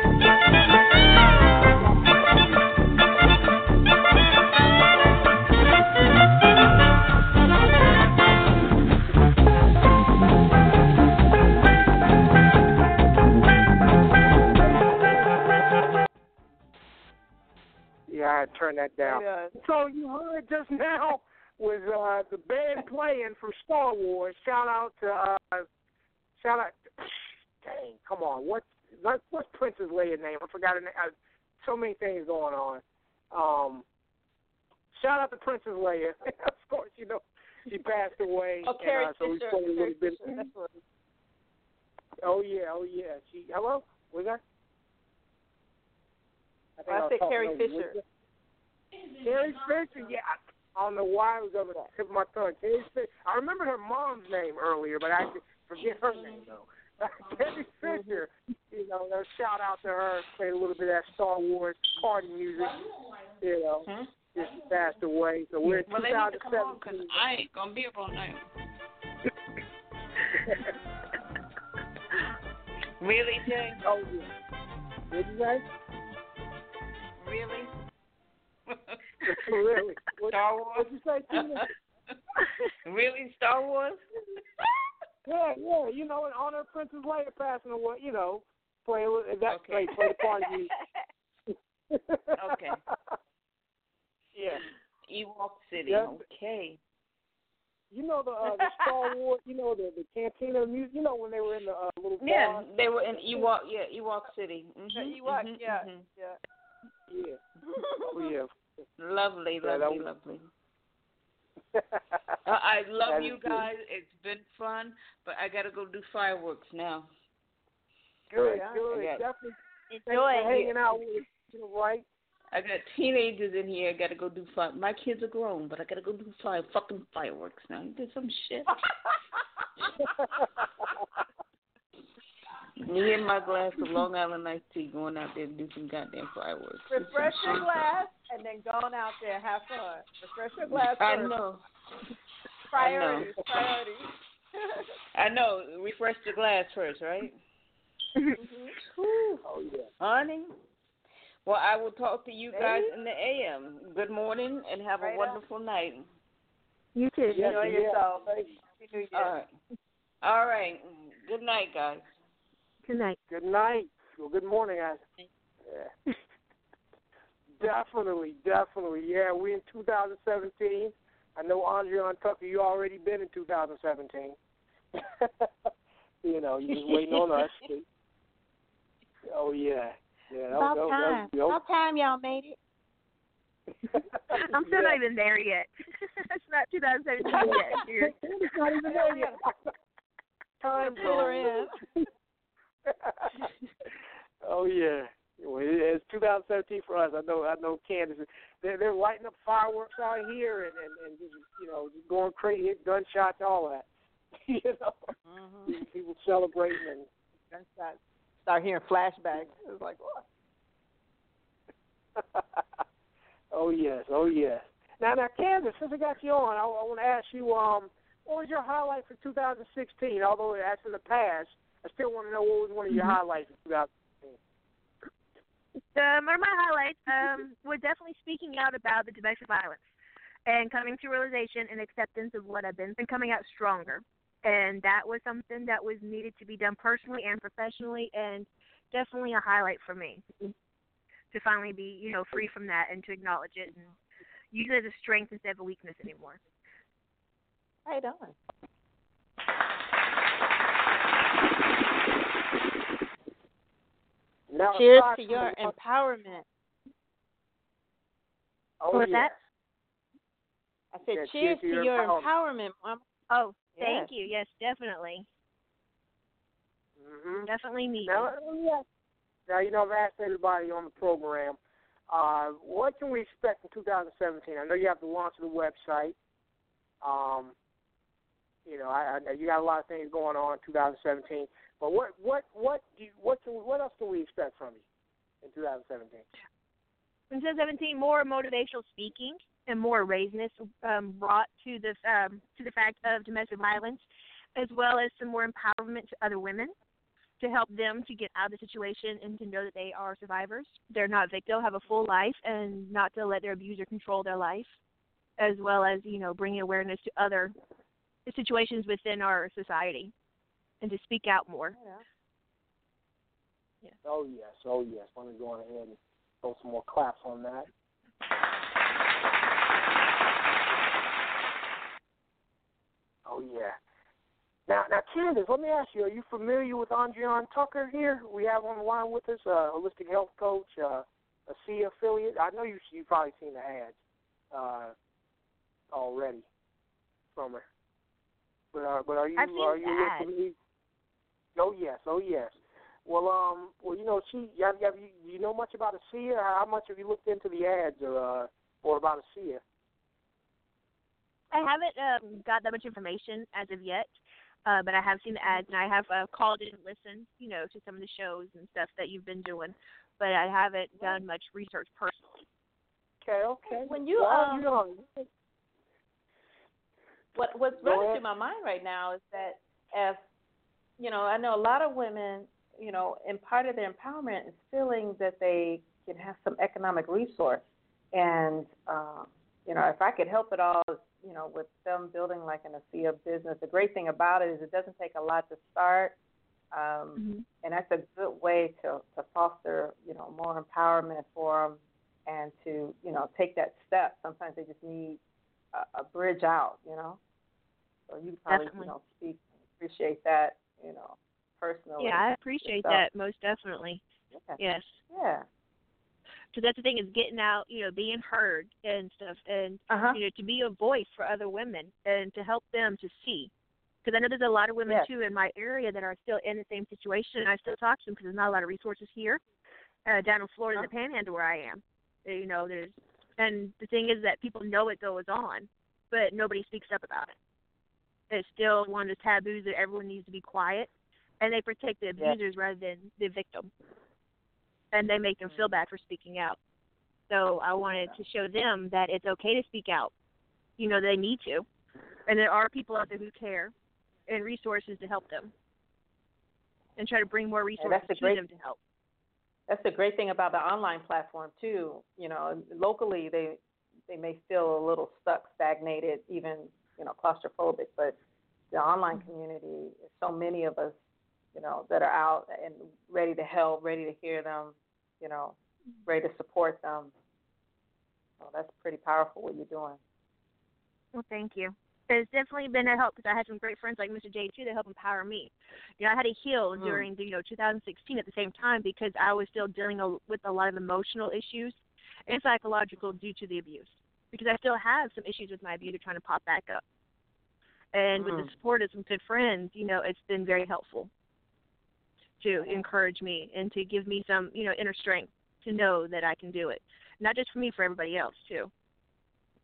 Yeah, I had to turn that down. Yeah. So you heard just now was uh, the band playing from Star Wars. Shout out to uh, shout out. Dang, come on, what's what, what's Princess Leia's name? I forgot her name. Uh, so many things going on. Um, shout out to Princess Leia. of course, you know she passed away. Oh, Carrie and, uh, so we Fisher. played a little bit. Fisher, that's what- Oh yeah, oh yeah. She hello, was that? think I was said Carrie Fisher. Carrie Fisher, yeah. I don't know why it was over the tip of my tongue. Carrie Fisher. I remember her mom's name earlier, but I forget her name though. Carrie mm-hmm. Fisher, you know, a shout out to her. Played a little bit of that Star Wars party music. You know, hmm? just passed away. So we're in Well, they need to come on 'cause 2017. I ain't gonna be up all night. Really, Jay? Oh yeah. What'd you say? Really? Really? What, Star Wars? What'd you say, Tina? really, Star Wars? yeah, yeah. You know, in honor of Princess Leia passing away, you know, play that's Okay. great. Play the part you. Okay. Yeah. Ewok City. Yeah. Okay. You know the uh, the Star Wars. You know the the Cantina music. You know when they were in the uh, little Yeah, bar? they were in Ewok. Yeah, Ewok City. hmm Ewok, yeah, mhm. yeah. Yeah. Oh, yeah. Lovely, Yeah, lovely, was- lovely. Uh, I love That you is good. guys. It's been fun, but I gotta go do fireworks now. Good, Yeah. good. Definitely. Enjoy. for hanging out with us. You right? I got teenagers in here. I gotta go do fire. My kids are grown, but I gotta go do fire fucking fireworks now. You did some shit. Me and my glass of Long Island iced tea going out there and do some goddamn fireworks. Refresh your glass and then go on out there, have fun. Refresh your glass I first. know. Priorities, priorities. I know. Refresh the glass first, right? Mhm. Oh yeah. Honey. Well, I will talk to you guys in the AM. Good morning and have Right a on. wonderful night. You too. Yes, Enjoy yeah. yourself. Thank you. Happy New Year. All right. All right. Good night, guys. Good night. Good night. Well, good morning, guys. Yeah. definitely, definitely. Yeah, we in 2017. I know Andriane Tucker, you already been in 2017. you know, you just waiting on us. Oh yeah, yeah. That About that time. was, that was, About time y'all made it. I'm still not even there yet. it's not 2017 yet. Dude. It's not even there yet. Time Pull her in. oh yeah. Well, it- it's 2017 for us. I know. I know. Candace. They're they're lighting up fireworks out here and and, and just you know just going crazy, gunshots, all that. you know, Mm-hmm. people celebrating and Gunshots. Start hearing flashbacks. It's like, what? oh yes, oh yes. Now, now, Candace, since I got you on, I, I want to ask you, um, what was your highlight for 2016? Although that's in the past, I still want to know what was one of your highlights for 2016. Um, or my highlights um, were definitely speaking out about the domestic violence and coming to realization and acceptance of what I've been and coming out stronger. And that was something that was needed to be done personally and professionally, and definitely a highlight for me to finally be, you know, free from that and to acknowledge it and use it as a strength instead of a weakness anymore. How you doing? Now, Cheers to your the- empowerment. oh, What was yeah. that? I said, Yeah, cheers to your empowerment, Mom. Oh, Yeah. thank you. Yes, definitely. Mm-hmm. Definitely needed. Now, let me now, you know, I've asked everybody on the program, uh, what can we expect in 2017? I know you have the launch of the website. Um, you know, I, I you got a lot of things going on in 2017. But what what what do you, what can what else can we expect from you in 2017? in 2017 more motivational speaking and more awareness um, brought to the um, to the fact of domestic violence, as well as some more empowerment to other women to help them to get out of the situation and to know that they are survivors. They're not victims, have a full life, and not to let their abuser control their life, as well as you know bringing awareness to other situations within our society and to speak out more. Yeah. Oh yes, oh yes. Let me go on ahead and throw some more claps on that. Oh yeah. Now, now, Candace, let me ask you: Are you familiar with Andriane Tucker here? We have on the line with us, a holistic health coach, uh, a C affiliate. I know you you've probably seen the ads uh, already from her. But uh, but are you I've seen are the you with ads. me? Oh yes, oh yes. Well, um, well, you know, she, have, have you, do you know much about ASEA? How much have you looked into the ads or, uh, or about ASEA? I haven't um, got that much information as of yet, uh, but I have seen the ads and I have uh, called in and listened, you know, to some of the shows and stuff that you've been doing, but I haven't done much research personally. Okay, okay. When you, well, um, you know, What what's Go running ahead. through my mind right now is that if you know, I know a lot of women you know, and part of their empowerment is feeling that they can have some economic resource. And, uh, you know, if I could help at all, you know, with them building like an ASEA business, the great thing about it is it doesn't take a lot to start. Um, Mm-hmm. And that's a good way to, to foster, you know, more empowerment for them and to, you know, take that step. Sometimes they just need a, a bridge out, you know. So you probably, Definitely. you know, speak appreciate that, you know, personally. Yeah, I appreciate that most definitely. Yeah. Yes. Yeah. So that's the thing is getting out, you know, being heard and stuff, and Uh-huh. you know, to be a voice for other women and to help them to see. Because I know there's a lot of women Yes. too in my area that are still in the same situation, and I still talk to them because there's not a lot of resources here, uh, down in Florida, in the Panhandle where I am. You know, there's, and the thing is that people know it goes on, but nobody speaks up about it. It's still one of the taboos that everyone needs to be quiet, and they protect the Yeah. abusers rather than the victim and they make them feel bad for speaking out. So I wanted to show them that it's okay to speak out. You know, they need to. And there are people out there who care and resources to help them. And try to bring more resources to great them to help. That's the great thing about the online platform too. You know, locally they they may feel a little stuck, stagnated, even you know claustrophobic. But the online mm-hmm. community, so many of us, you know, that are out and ready to help, ready to hear them, you know, mm-hmm. ready to support them. So that's pretty powerful what you're doing. Well, thank you. It's definitely been a help because I had some great friends like Mr. J too that helped empower me. You know, I had to heal Mm. during the, you know 2016 at the same time because I was still dealing with a lot of emotional issues and psychological due to the abuse. Because I still have some issues with my abuser trying to pop back up. And with Mm. the support of some good friends, you know, it's been very helpful to encourage me and to give me some, you know, inner strength to know that I can do it. Not just for me, for everybody else too.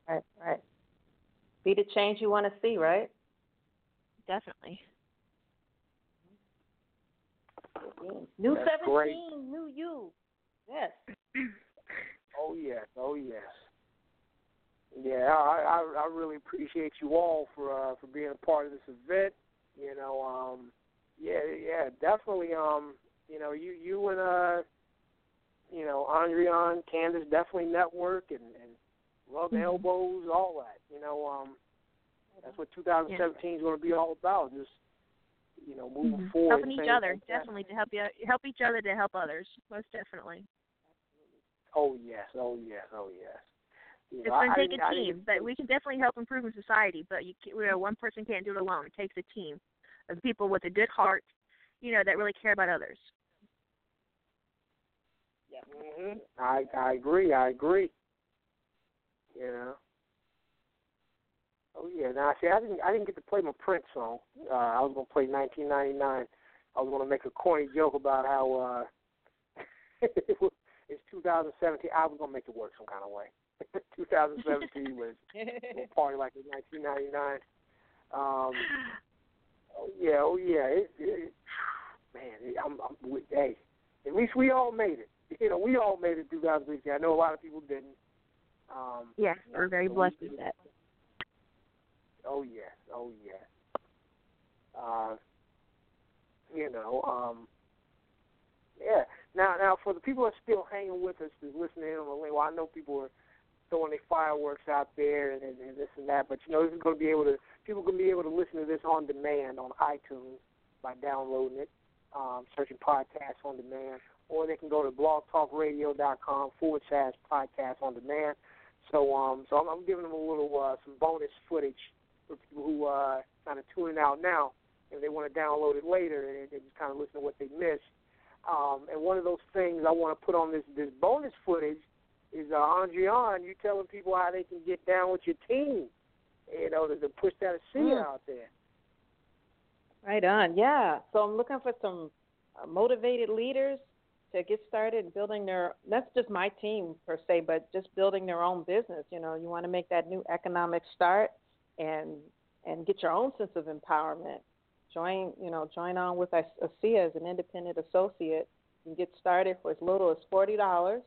Right, right. Be the change you want to see, right? Definitely. New That's 17, great. new you. Yes. Oh yes, oh yes. Yeah, I, I I really appreciate you all for uh for being a part of this event. You know, um yeah, yeah, definitely um, you know, you you and uh you know, Andriane, Candace definitely network and, and rub Mhm. elbows, all that. You know, um that's what 2017 is going to be all about. Just you know, moving Mhm. forward. Helping each other, like definitely to help you help each other to help others, most definitely. Oh yes, oh yes, oh yes. You It's going to take a team, but we can definitely help improve in society. But you, can, you know, one person can't do it alone. It takes a team of people with a good heart, you know, that really care about others. hmm I I agree. I agree. You know. Oh yeah. Now see, I didn't I didn't get to play my Prince song. Uh, I was gonna play 1999. I was gonna make a corny joke about how uh, it's 2017. I was gonna make it work some kind of way. 2017 was a party like in 1999. Um, oh yeah, oh yeah. It, it, man, I'm, I'm hey, at least we all made it. You know, we all made it 2016. I know a lot of people didn't. Um, Yes, we're very so blessed we- with that. Oh yes, oh yes. Uh, you know, um, yeah. Now, now for the people that are still hanging with us, that's listening on the link, well, I know people are throwing their fireworks out there and, and, and this and that, but you know, this is going to be able to people going to be able to listen to this on demand on iTunes by downloading it, um, searching podcasts on demand, or they can go to blogtalkradio.com forward slash podcast on demand. So, um, so I'm, I'm giving them a little uh, some bonus footage for people who uh, kind of tuning out now, and they want to download it later and they just kind of listen to what they missed. Um, and one of those things I want to put on this this bonus footage is uh, Andriane, you telling people how they can get down with your team, you know, to, to push that ASEA Mm. out there. Right on. Yeah. So I'm looking for some uh, motivated leaders to get started building their. That's just my team per se, but just building their own business. You know, you want to make that new economic start and and get your own sense of empowerment. Join, you know, join on with ASEA as an independent associate and get started for as little as forty dollars.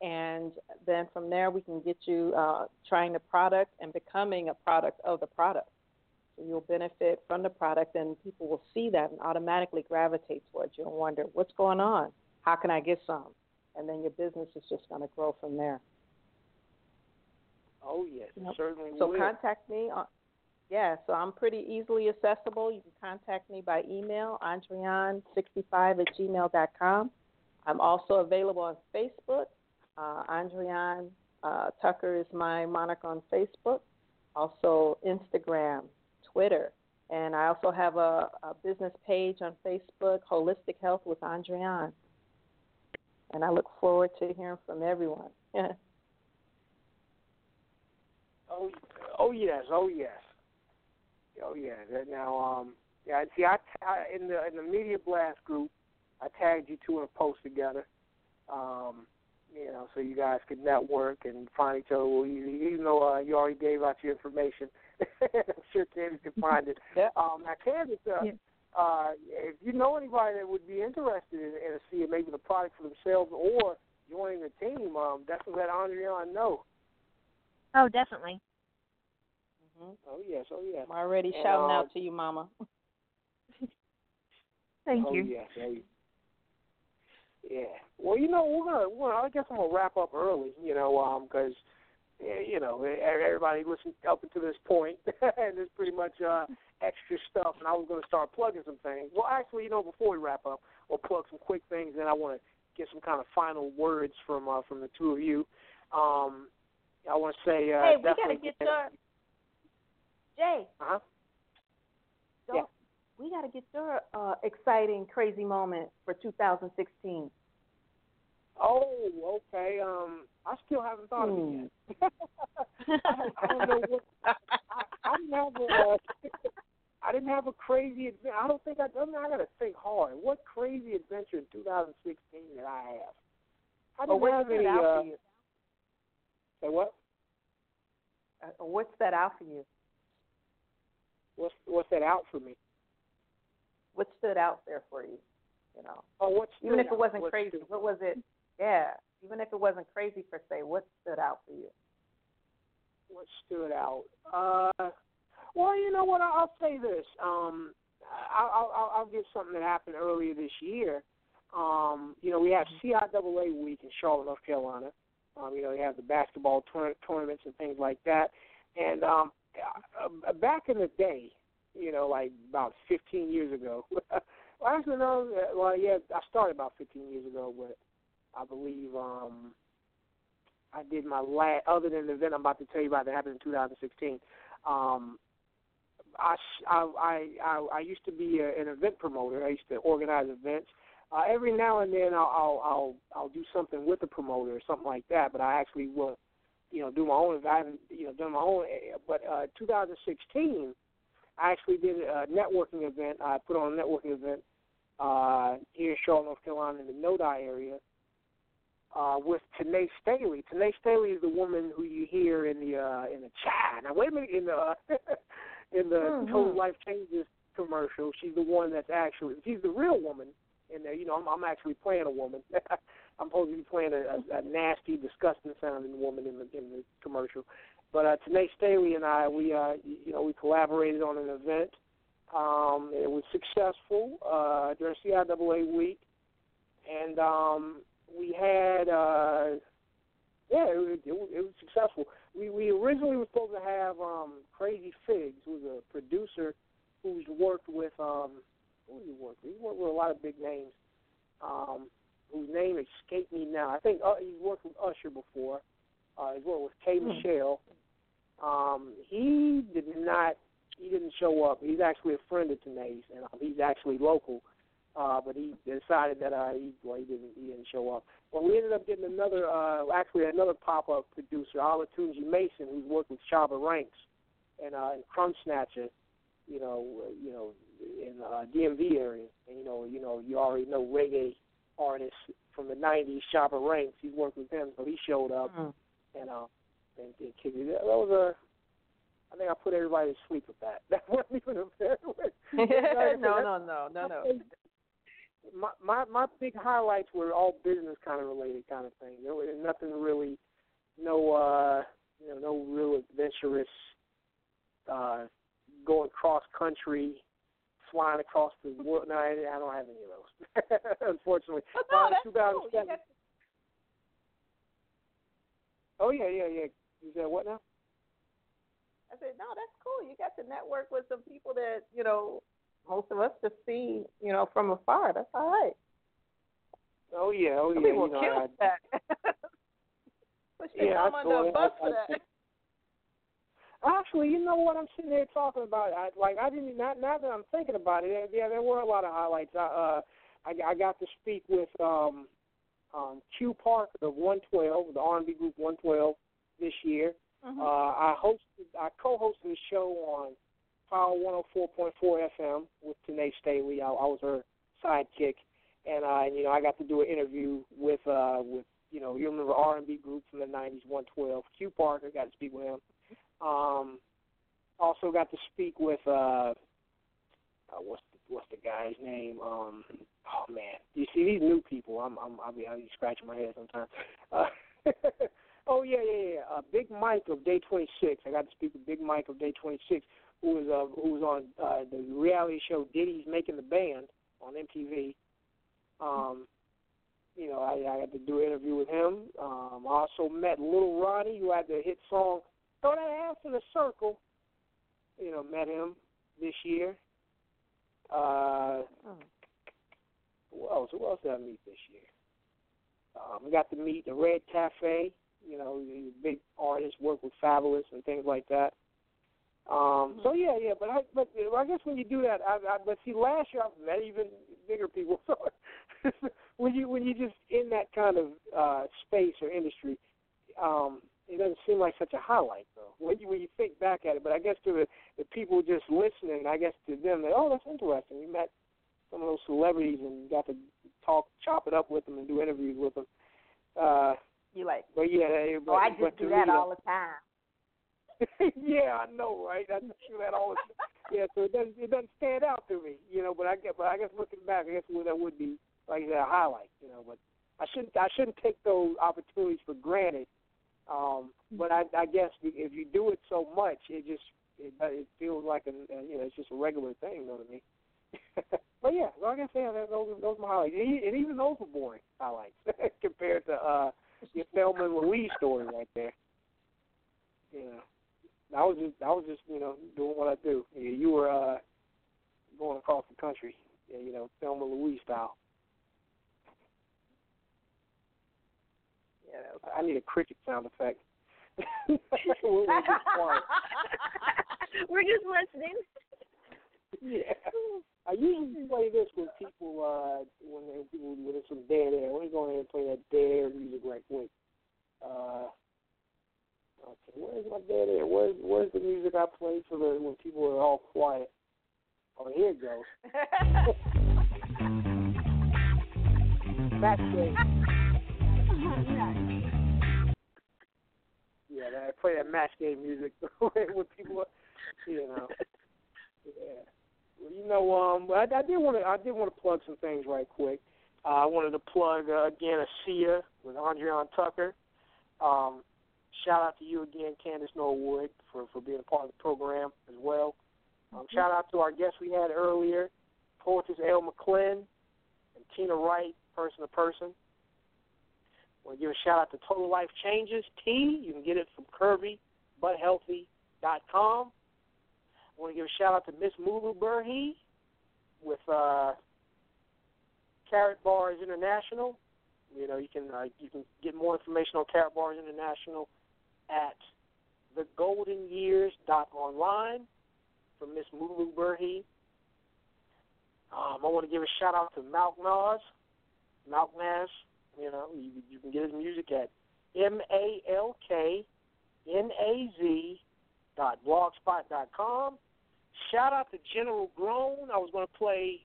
And then from there, we can get you uh, trying the product and becoming a product of the product. So you'll benefit from the product, and people will see that and automatically gravitate towards you and wonder, what's going on? How can I get some? And then your business is just going to grow from there. Oh yes, Yep. certainly So will. contact me. On, yeah, so I'm pretty easily accessible. You can contact me by email, andrian65 at gmail.com. I'm also available on Facebook. Uh, Andriane uh, Tucker is my moniker on Facebook. Also Instagram, Twitter, and I also have a, a business page on Facebook, Holistic Health with Andriane. And I look forward to hearing from everyone. Oh, oh yes, oh yes, oh yeah. Now, um, yeah. See, I, I in the in the media blast group, I tagged you two in a post together. Um, you know, so you guys could network and find each other real easy. Even though uh, you already gave out your information, I'm sure Candace can find it. Yeah. Um, now, Candace, uh, uh, if you know anybody that would be interested in, in seeing maybe the product for themselves or joining the team, um, definitely let Andriane know. Oh, definitely. mhm Oh yes, oh yes. I'm already And, shouting um, out to you, Mama. Thank oh, you. Yes, oh, yeah. Well, you know, we're gonna. Well, I guess I'm gonna wrap up early. You know, um, because you know everybody listened up until this point, and it's pretty much uh extra stuff. And I was gonna start plugging some things. Well, actually, you know, before we wrap up, we'll plug some quick things. Then I want to get some kind of final words from uh, from the two of you. Um, I want to say uh, hey, we gotta get your Jay. Uh-huh. Yeah. We gotta get your uh, exciting, crazy moment for 2016. Oh, okay. Um, I still haven't thought of it yet. I, I don't know what. I, I a. Uh, I didn't have a crazy. I don't think I. I, mean, I got to think hard. What crazy adventure in 2016 did I have? I didn't what have any. out uh, for you? Say what? Uh, or what stood out for you? What's what's that out for me? What stood out there for you? You know, Oh, what even if it wasn't What crazy, what was it? Yeah, even if it wasn't crazy per se, what stood out for you? what stood out? Uh, well, you know what? I'll say this. Um, I'll, I'll, I'll give something that happened earlier this year. Um, you know, we have CIAA week in Charlotte, North Carolina. Um, you know, we have the basketball tour- tournaments and things like that. And um, uh, back in the day, you know, like about 15 years ago. well, actually, no. uh, Well, yeah, I started about 15 years ago, but I believe um, I did my last, other than the event I'm about to tell you about that happened in 2016. Um, I, I, I, I, used to be a, an event promoter. I used to organize events. Uh, every now and then, I'll, I'll, I'll, I'll do something with a promoter or something like that. But I actually won't, you know, do my own. I haven't, you know, done my own. uh, But uh, 2016, I actually did a networking event. I put on a networking event uh, here in Charlotte, North Carolina, in the NoDa area, uh, with Tanae Staley. Tanae Staley is the woman who you hear in the uh, in the chat. Now wait a minute, in the uh, in the Mhm. Total Life Changes commercial, she's the one that's actually she's the real woman in there. You know, I'm, I'm actually playing a woman. I'm supposed to be playing a, a, a nasty, disgusting sounding woman in the in the commercial. But uh, Tanae Staley and I, we uh, you know, we collaborated on an event. Um, it was successful uh, during CIAA week, and um, we had uh, yeah, it it it was successful. We we originally were supposed to have um, Crazy Figs, who's a producer who's worked with um, who he worked with? He worked with a lot of big names. Um, whose name escaped me now. I think uh, he's worked with Usher before. Uh, he's worked with K. Hmm. Michelle. Um, he did not. He didn't show up. He's actually a friend of Tanae's, and um, he's actually local. Uh, but he decided that uh, he well, he didn't he didn't show up. Well, we ended up getting another, uh, actually another pop-up producer, Olatunji Mason, who's worked with Shabba Ranks and uh, and Crumb Snatcher, you know, uh, you know, in uh, DMV area, and you know, you know, you already know reggae artists from the '90s, Shabba Ranks. He's worked with him, so he showed up, Mhm. and uh, and, and kicked it. That was a. I think I put everybody to sleep with that. That wasn't even a very. no, no, no, no, no. My my my big highlights were all business kind of related kind of thing. There was nothing really, no uh, you know, no real adventurous uh, going cross country, flying across the world. No, I, I don't have any of those, unfortunately. But no, that's cool. You 2007 get Oh yeah, yeah, yeah. You said what now? I said, no, that's cool. You got to network with some people that you know most of us just see, you know, from afar. That's all right. Oh yeah, oh Some yeah. people you know, kill that. Yeah, I mom under saw a bus I- for I that. Actually, you know what I'm sitting there talking about? I, like I didn't. Not now that I'm thinking about it, yeah, there were a lot of highlights. I, uh, I, I got to speak with um, um, Q Parker of 112, the R&B group 112, this year. Mm-hmm. Uh, I hosted, I co-hosted a show on Power 104.4 FM with Tanae Staley. I, I was her sidekick, and uh, you know, I got to do an interview with uh, with you know, you remember R&B group from the 90s, 112. Q Parker got to speak with him. Um, also got to speak with uh, uh what's the, what's the guy's name? Um, oh man, you see these new people. I'm I'm I'll be I'll be scratching my head sometimes. Uh, oh yeah yeah yeah. Uh, Big Mike of Day 26. I got to speak with Big Mike of Day 26, who was uh who was on uh, the reality show Diddy's Making the Band on MTV. Um, you know, I, I had to do an interview with him. Um, I also met Little Ronnie, who had the hit song "Throw That Ass in a Circle." You know, met him this year. Uh, who else? Who else did I meet this year? Um, we got to meet the Red Cafe. You know, he's a big artist, work with Fabolous and things like that. Um, So yeah, yeah, but I but I guess when you do that, I, I but see last year I've met even bigger people. So when you when you just in that kind of uh, space or industry, um, it doesn't seem like such a highlight though. When you when you think back at it, but I guess to the the people just listening, I guess to them, that oh that's interesting. We met some of those celebrities and got to talk, chop it up with them, and do interviews with them. Uh, You like? but yeah, they- but, Oh, I just to do that me, all the time. yeah, I know, right? I do that all the. Yeah, so it doesn't it doesn't stand out to me, you know. But I get, but I guess looking back, I guess well, that would be like a highlight, you know. But I shouldn't I shouldn't take those opportunities for granted. Um, but I, I guess if you do it so much, it just it, it feels like a a you know it's just a regular thing, you know what I mean? but yeah, like I said, those those are my highlights, and even those were boring highlights compared to uh your Thelma and Louise story right there. Know. I was just I was just you know doing what I do. Yeah, you were uh, going across the country, yeah, you know, Thelma Louise style. Yeah, that was I need a cricket sound effect. We're- we're just. We're just listening. yeah. I usually play this with people uh, when they, when it's some dead air. Let me go ahead and play that dead air music right quick. Uh, okay, where's my dead air? Where's where's the music I play for the when people are all quiet? Oh, here it goes. Match game. Yeah, I play that match game music when people, are, you know. Yeah. Well, you know, um, I, I did want to, I did want to plug some things right quick. Uh, I wanted to plug uh, again ASEA with Andriane Tucker. Um, shout out to you again, Candace Norwood, for for being a part of the program as well. Um, Shout out to our guests we had earlier, poetess Elle McClin and Tina Wright, person to person. want to give a shout out to Total Life Changes Tea. You can get it from KirbyButHealthy.com. I want to give a shout out to Miss Mulu Burhi with uh, Karatbars International. You know, you can uh, you can get more information on Karatbars International at thegoldenyears.online from Miss Mulu Burhi. Um, I want to give a shout out to Malk Naz. Malk Naz, you know, you, you can get his music at M A L K N A Z dot blogspot dot com. Shout out to General Groan. I was going to play,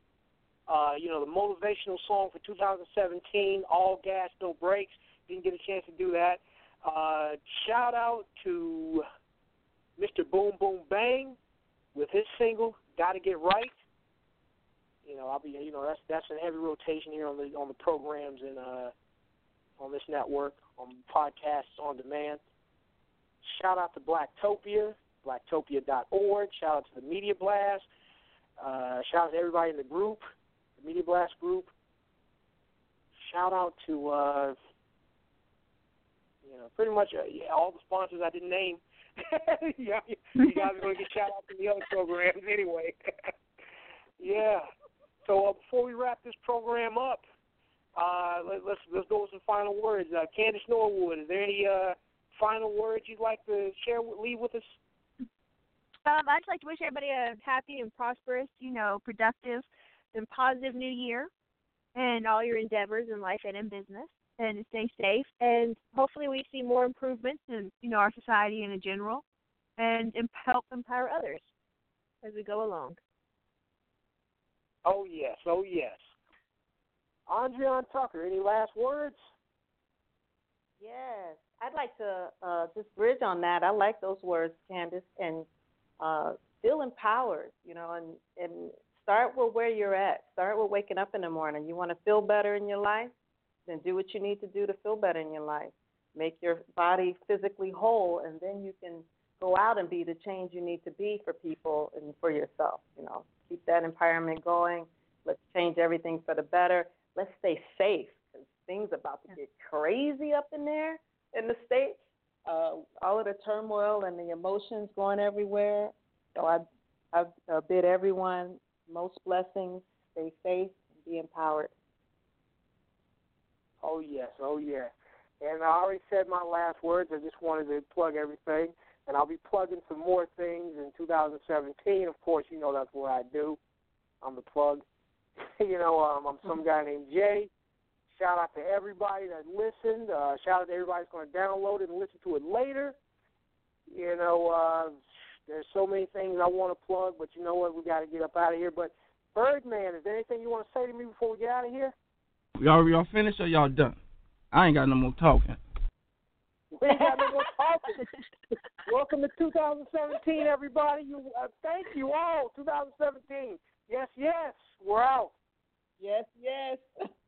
uh, you know, the motivational song for 2017, All Gas, No Brakes. Didn't get a chance to do that. Uh, shout out to Mr. Boom Boom Bang with his single "Gotta Get Right." You know, I'll be, you know, that's that's a heavy rotation here on the on the programs and uh, on this network, on podcasts on demand. Shout out to Blacktopia blacktopia.org. Shout out to the Media Blast. Uh, shout out to everybody in the group, the Media Blast group. Shout out to uh, you know pretty much uh, yeah, all the sponsors I didn't name. yeah, you guys are going to get shout out to the other programs anyway. yeah. So uh, before we wrap this program up, uh, let, let's let's go with some final words. Uh, Candace Norwood, is there any uh, final words you'd like to share, with, leave with us? Um, I'd like to wish everybody a happy and prosperous, you know, productive and positive new year, and all your endeavors in life and in business. And stay safe, and hopefully we see more improvements in you know our society in a general, and imp- help empower others as we go along. Oh yes, oh yes. Andriane Tucker, any last words? Yes, I'd like to uh, just bridge on that. I like those words, Candace, and uh, feel empowered. You know, and and start with where you're at. Start with waking up in the morning. You want to feel better in your life, then do what you need to do to feel better in your life. Make your body physically whole, and then you can go out and be the change you need to be for people and for yourself. You know, keep that empowerment going. Let's change everything for the better. Let's stay safe because things about to get crazy up in there in the states. Uh, all of the turmoil and the emotions going everywhere. So I, I uh, bid everyone most blessings. Stay safe and be empowered. Oh yes, oh yes. And I already said my last words. I just wanted to plug everything, and I'll be plugging some more things in 2017. Of course, you know that's what I do. I'm the plug. you know, um, I'm some guy named Jay. Shout out to everybody that listened. Uh, shout out to everybody that's going to download it and listen to it later. You know, uh, there's so many things I want to plug, but you know what? We got to get up out of here. But Birdman, is there anything you want to say to me before we get out of here? Y'all y'all finished or y'all done? I ain't got no more talking. We ain't got no more talking. Welcome to 2017, everybody. You uh, thank you all. 2017. Yes, yes. We're out. Yes, yes.